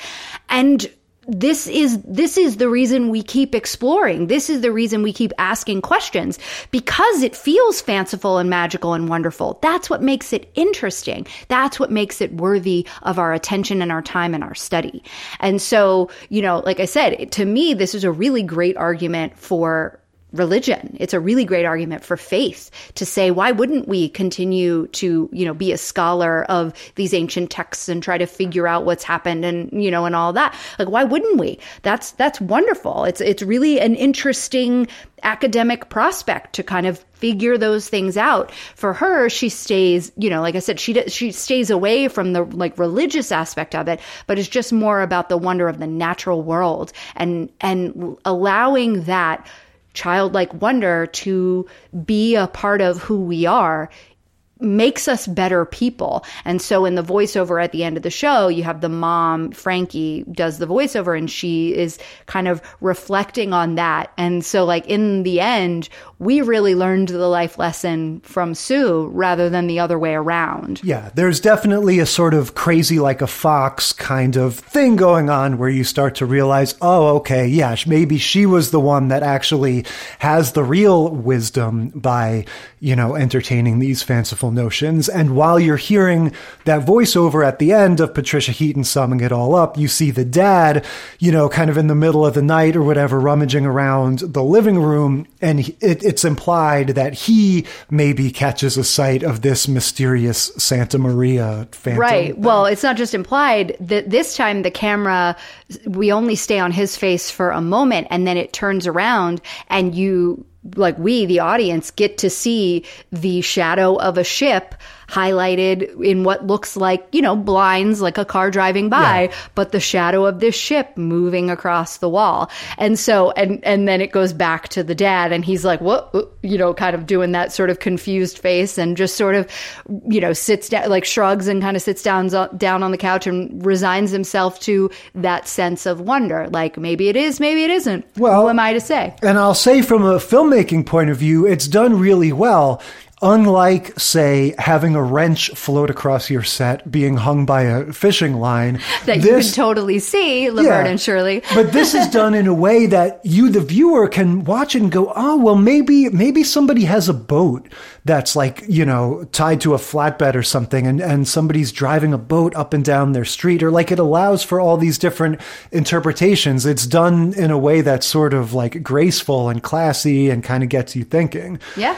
And this is this is the reason we keep exploring. This is the reason we keep asking questions. Because it feels fanciful and magical and wonderful. That's what makes it interesting. That's what makes it worthy of our attention and our time and our study. And so you know like i said to me this is a really great argument for religion. It's a really great argument for faith to say, why wouldn't we continue to, you know, be a scholar of these ancient texts and try to figure out what's happened and, you know, and all that? Like, why wouldn't we? That's, that's wonderful. It's, it's really an interesting academic prospect to kind of figure those things out. For her, she stays, you know, like I said, she, she stays away from the like religious aspect of it, but it's just more about the wonder of the natural world and, and allowing that childlike wonder to be a part of who we are makes us better people. And so in the voiceover at the end of the show, you have the mom, Frankie, does the voiceover and she is kind of reflecting on that. And so like in the end, we really learned the life lesson from Sue rather than the other way around. Yeah, there's definitely a sort of crazy like a fox kind of thing going on where you start to realize, oh, okay, yeah, maybe she was the one that actually has the real wisdom by, you know, entertaining these fanciful notions. And while you're hearing that voiceover at the end of Patricia Heaton summing it all up, you see the dad, you know, kind of in the middle of the night or whatever, rummaging around the living room. And it, it's implied that he maybe catches a sight of this mysterious Santa Maria. Right. Well, it's not just implied that this time the camera, we only stay on his face for a moment and then it turns around and you like we, the audience, get to see the shadow of a ship highlighted in what looks like, you know, blinds, like a car driving by, Yeah. but the shadow of this ship moving across the wall. And so, and, and then it goes back to the dad and he's like, what, uh, you know, kind of doing that sort of confused face and just sort of, you know, sits down, like shrugs and kind of sits down, uh, down on the couch and resigns himself to that sense of wonder. Like maybe it is, maybe it isn't. Well- Who am I to say? And I'll say from a filmmaking point of view, it's done really well. Unlike, say, having a wrench float across your set being hung by a fishing line, That you can totally see, Laverne and Shirley. but this is done in a way that you, the viewer, can watch and go, oh, well, maybe, maybe somebody has a boat that's like, you know, tied to a flatbed or something and, and somebody's driving a boat up and down their street or like it allows for all these different interpretations. It's done in a way that's sort of like graceful and classy and kind of gets you thinking. Yeah.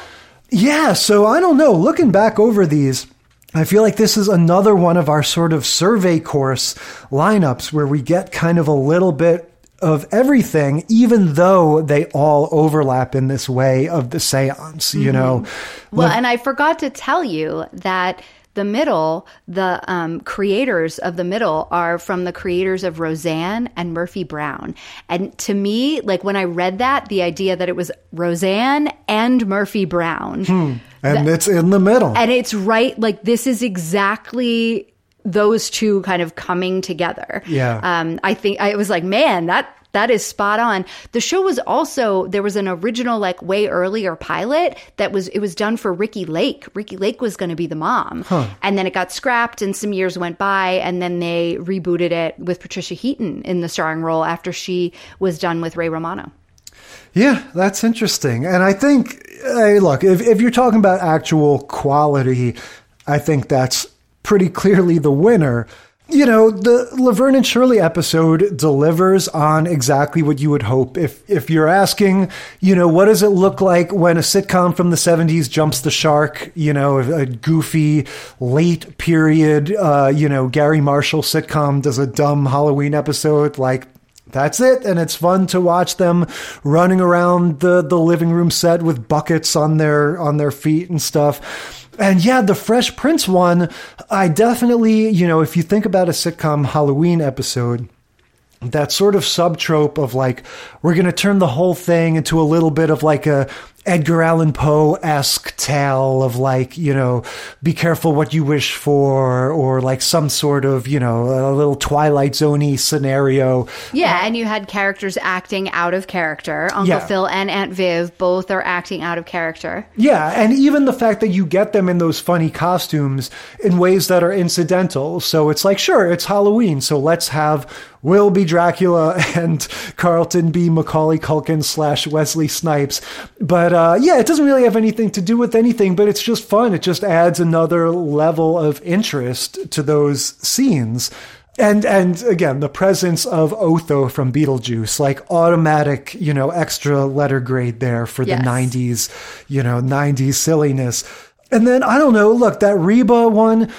Yeah, so I don't know. Looking back over these, I feel like this is another one of our sort of survey course lineups where we get kind of a little bit of everything, even though they all overlap in this way of the seance, you know? Mm-hmm. Well, and I forgot to tell you that the middle, the um, creators of the middle are from the creators of Roseanne and Murphy Brown. And to me, like when I read that, the idea that it was Roseanne and Murphy Brown. and it's in the middle. And it's right, like this is exactly those two kind of coming together. Yeah. Um, I think I was like, man, that that is spot on. The show was also there was an original like way earlier pilot that was it was done for Ricki Lake. Ricki Lake was going to be the mom, and then it got scrapped, and some years went by, and then they rebooted it with Patricia Heaton in the starring role after she was done with Ray Romano. Yeah, that's interesting. And I think, hey, look, if, if you're talking about actual quality, I think that's pretty clearly the winner. You know, the Laverne and Shirley episode delivers on exactly what you would hope. If if you're asking, you know, what does it look like when a sitcom from the 70s jumps the shark, you know, a goofy late period, uh, you know, Garry Marshall sitcom does a dumb Halloween episode like that's it. And it's fun to watch them running around the, the living room set with buckets on their, on their feet and stuff. And yeah, the Fresh Prince one, I definitely, you know, if you think about a sitcom Halloween episode, that sort of subtrope of like, we're going to turn the whole thing into a little bit of like a Edgar Allan Poe esque tale of like, you know, be careful what you wish for, or like some sort of, you know, a little Twilight Zoney scenario. Yeah, and you had characters acting out of character. Uncle Yeah. Phil and Aunt Viv both are acting out of character. Yeah, and even the fact that you get them in those funny costumes in ways that are incidental. So it's like, sure, it's Halloween, so let's have Will be Dracula and Carlton be Macaulay Culkin slash Wesley Snipes. But uh, yeah, it doesn't really have anything to do with anything, but it's just fun. It just adds another level of interest to those scenes. And and again, the presence of Otho from Beetlejuice, like automatic, you know, extra letter grade there for the Yes. 90s, you know, 90s silliness. And then I don't know, look, that Reba one,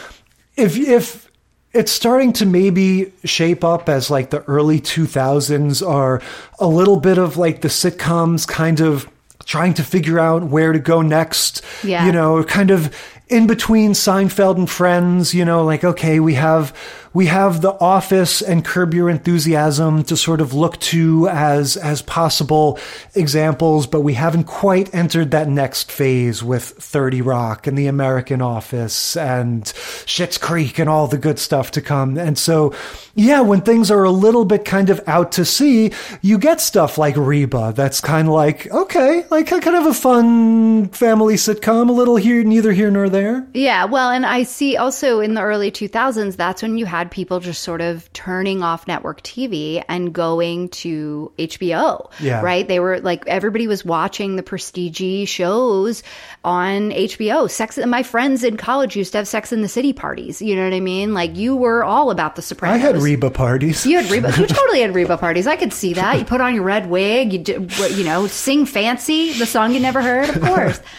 if if it's starting to maybe shape up as like the early 2000s are a little bit of like the sitcoms kind of trying to figure out where to go next. Yeah. You know, kind of in between Seinfeld and Friends, you know, like okay, we have we have The Office and Curb Your Enthusiasm to sort of look to as as possible examples, but we haven't quite entered that next phase with 30 Rock and The American Office and Schitt's Creek and all the good stuff to come. And so, yeah, when things are a little bit kind of out to sea, you get stuff like Reba that's kind of like, okay, like kind of a fun family sitcom, a little here, neither here nor there. Yeah, well, and I see also in the early 2000s, that's when you had people just sort of turning off network TV and going to HBO. Yeah. Right? They were like, everybody was watching the prestige shows on HBO. Sex, my friends in college used to have Sex in the City parties. You know what I mean? Like, you were all about the I had Reba parties. You had Reba. You totally had Reba parties. I could see that. You put on your red wig. You did, you know, sing fancy, the song you never heard, of course.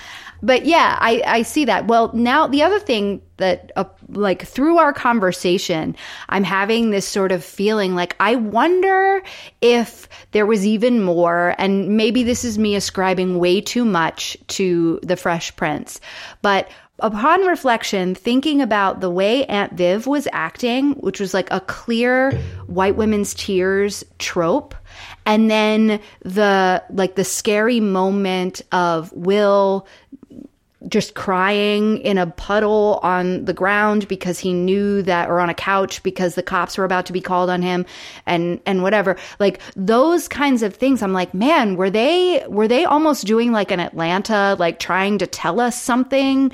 but yeah, I, I see that. Well, now the other thing that, uh, like, through our conversation, I'm having this sort of feeling like I wonder if there was even more, and maybe this is me ascribing way too much to the Fresh Prince, but upon reflection, thinking about the way Aunt Viv was acting, which was like a clear white women's tears trope, and then the like the scary moment of Will just crying in a puddle on the ground because he knew that or on a couch because the cops were about to be called on him and and whatever. Like those kinds of things i'm like man were they were they almost doing like an atlanta like trying to tell us something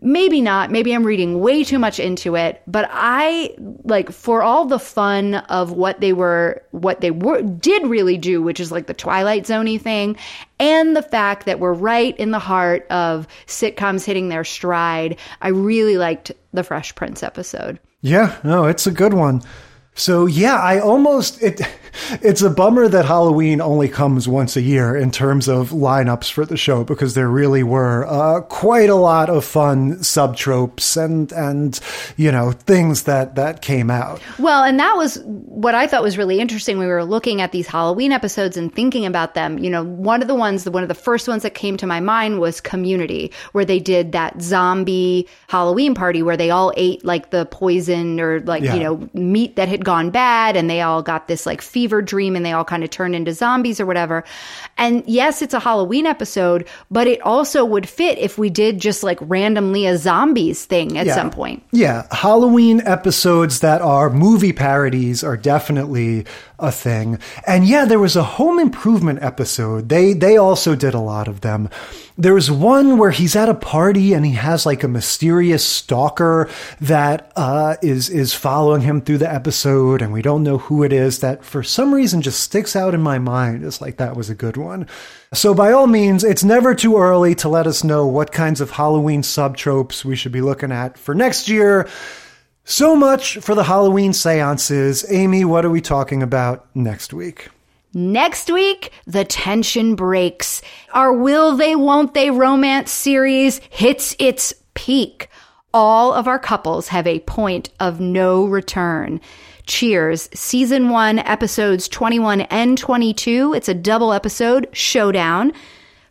maybe not. Maybe i'm reading way too much into it but i like for all the fun of what they were what they were did really do which is like the twilight zoney thing and the fact that we're right in the heart of sitcoms hitting their stride i really liked the fresh prince episode. Yeah no it's a good one. So yeah, I almost it it's a bummer that Halloween only comes once a year in terms of lineups for the show because there really were uh, quite a lot of fun subtropes and and you know things that that came out. Well, and that was what I thought was really interesting. We were looking at these Halloween episodes and thinking about them. You know, one of the ones, one of the first ones that came to my mind was Community, where they did that zombie Halloween party where they all ate like the poison or like Yeah. you know meat that had gone bad and they all got this like fever dream and they all kind of turn into zombies or whatever. And yes, it's a Halloween episode, but it also would fit if we did just like randomly a zombies thing at Yeah. some point. Yeah, Halloween episodes that are movie parodies are definitely a thing. And yeah, there was a home improvement episode. They they also did a lot of them. There was one where he's at a party and he has like a mysterious stalker that uh, is is following him through the episode, and we don't know who it is. That for some reason just sticks out in my mind. It's like that was a good one. So by all means, it's never too early to let us know what kinds of Halloween subtropes we should be looking at for next year. So much for the Halloween seances. Amy, what are we talking about next week? Next week, the tension breaks. Our Will They Won't They romance series hits its peak. All of our couples have a point of no return. Cheers, season one, episodes 21 and 22. It's a double episode, Showdown.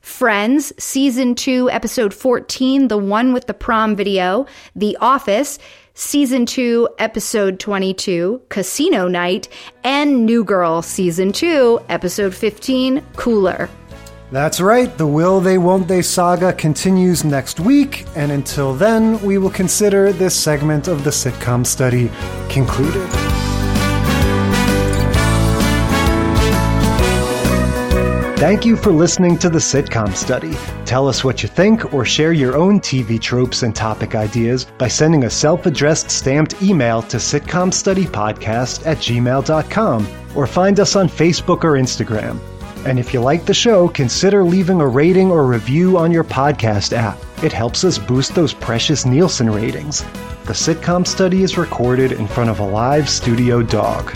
Friends, season two, episode 14, the one with the prom video. The Office, season two, episode 22, Casino Night. And New Girl, season two, episode 15, Cooler. That's right, the Will They Won't They saga continues next week, and until then, we will consider this segment of the sitcom study concluded. Thank you for listening to the Sitcom Study. Tell us what you think or share your own TV tropes and topic ideas by sending a self addressed stamped email to sitcomstudypodcast at gmail.com or find us on Facebook or Instagram. And if you like the show, consider leaving a rating or review on your podcast app. It helps us boost those precious Nielsen ratings. The Sitcom Study is recorded in front of a live studio dog.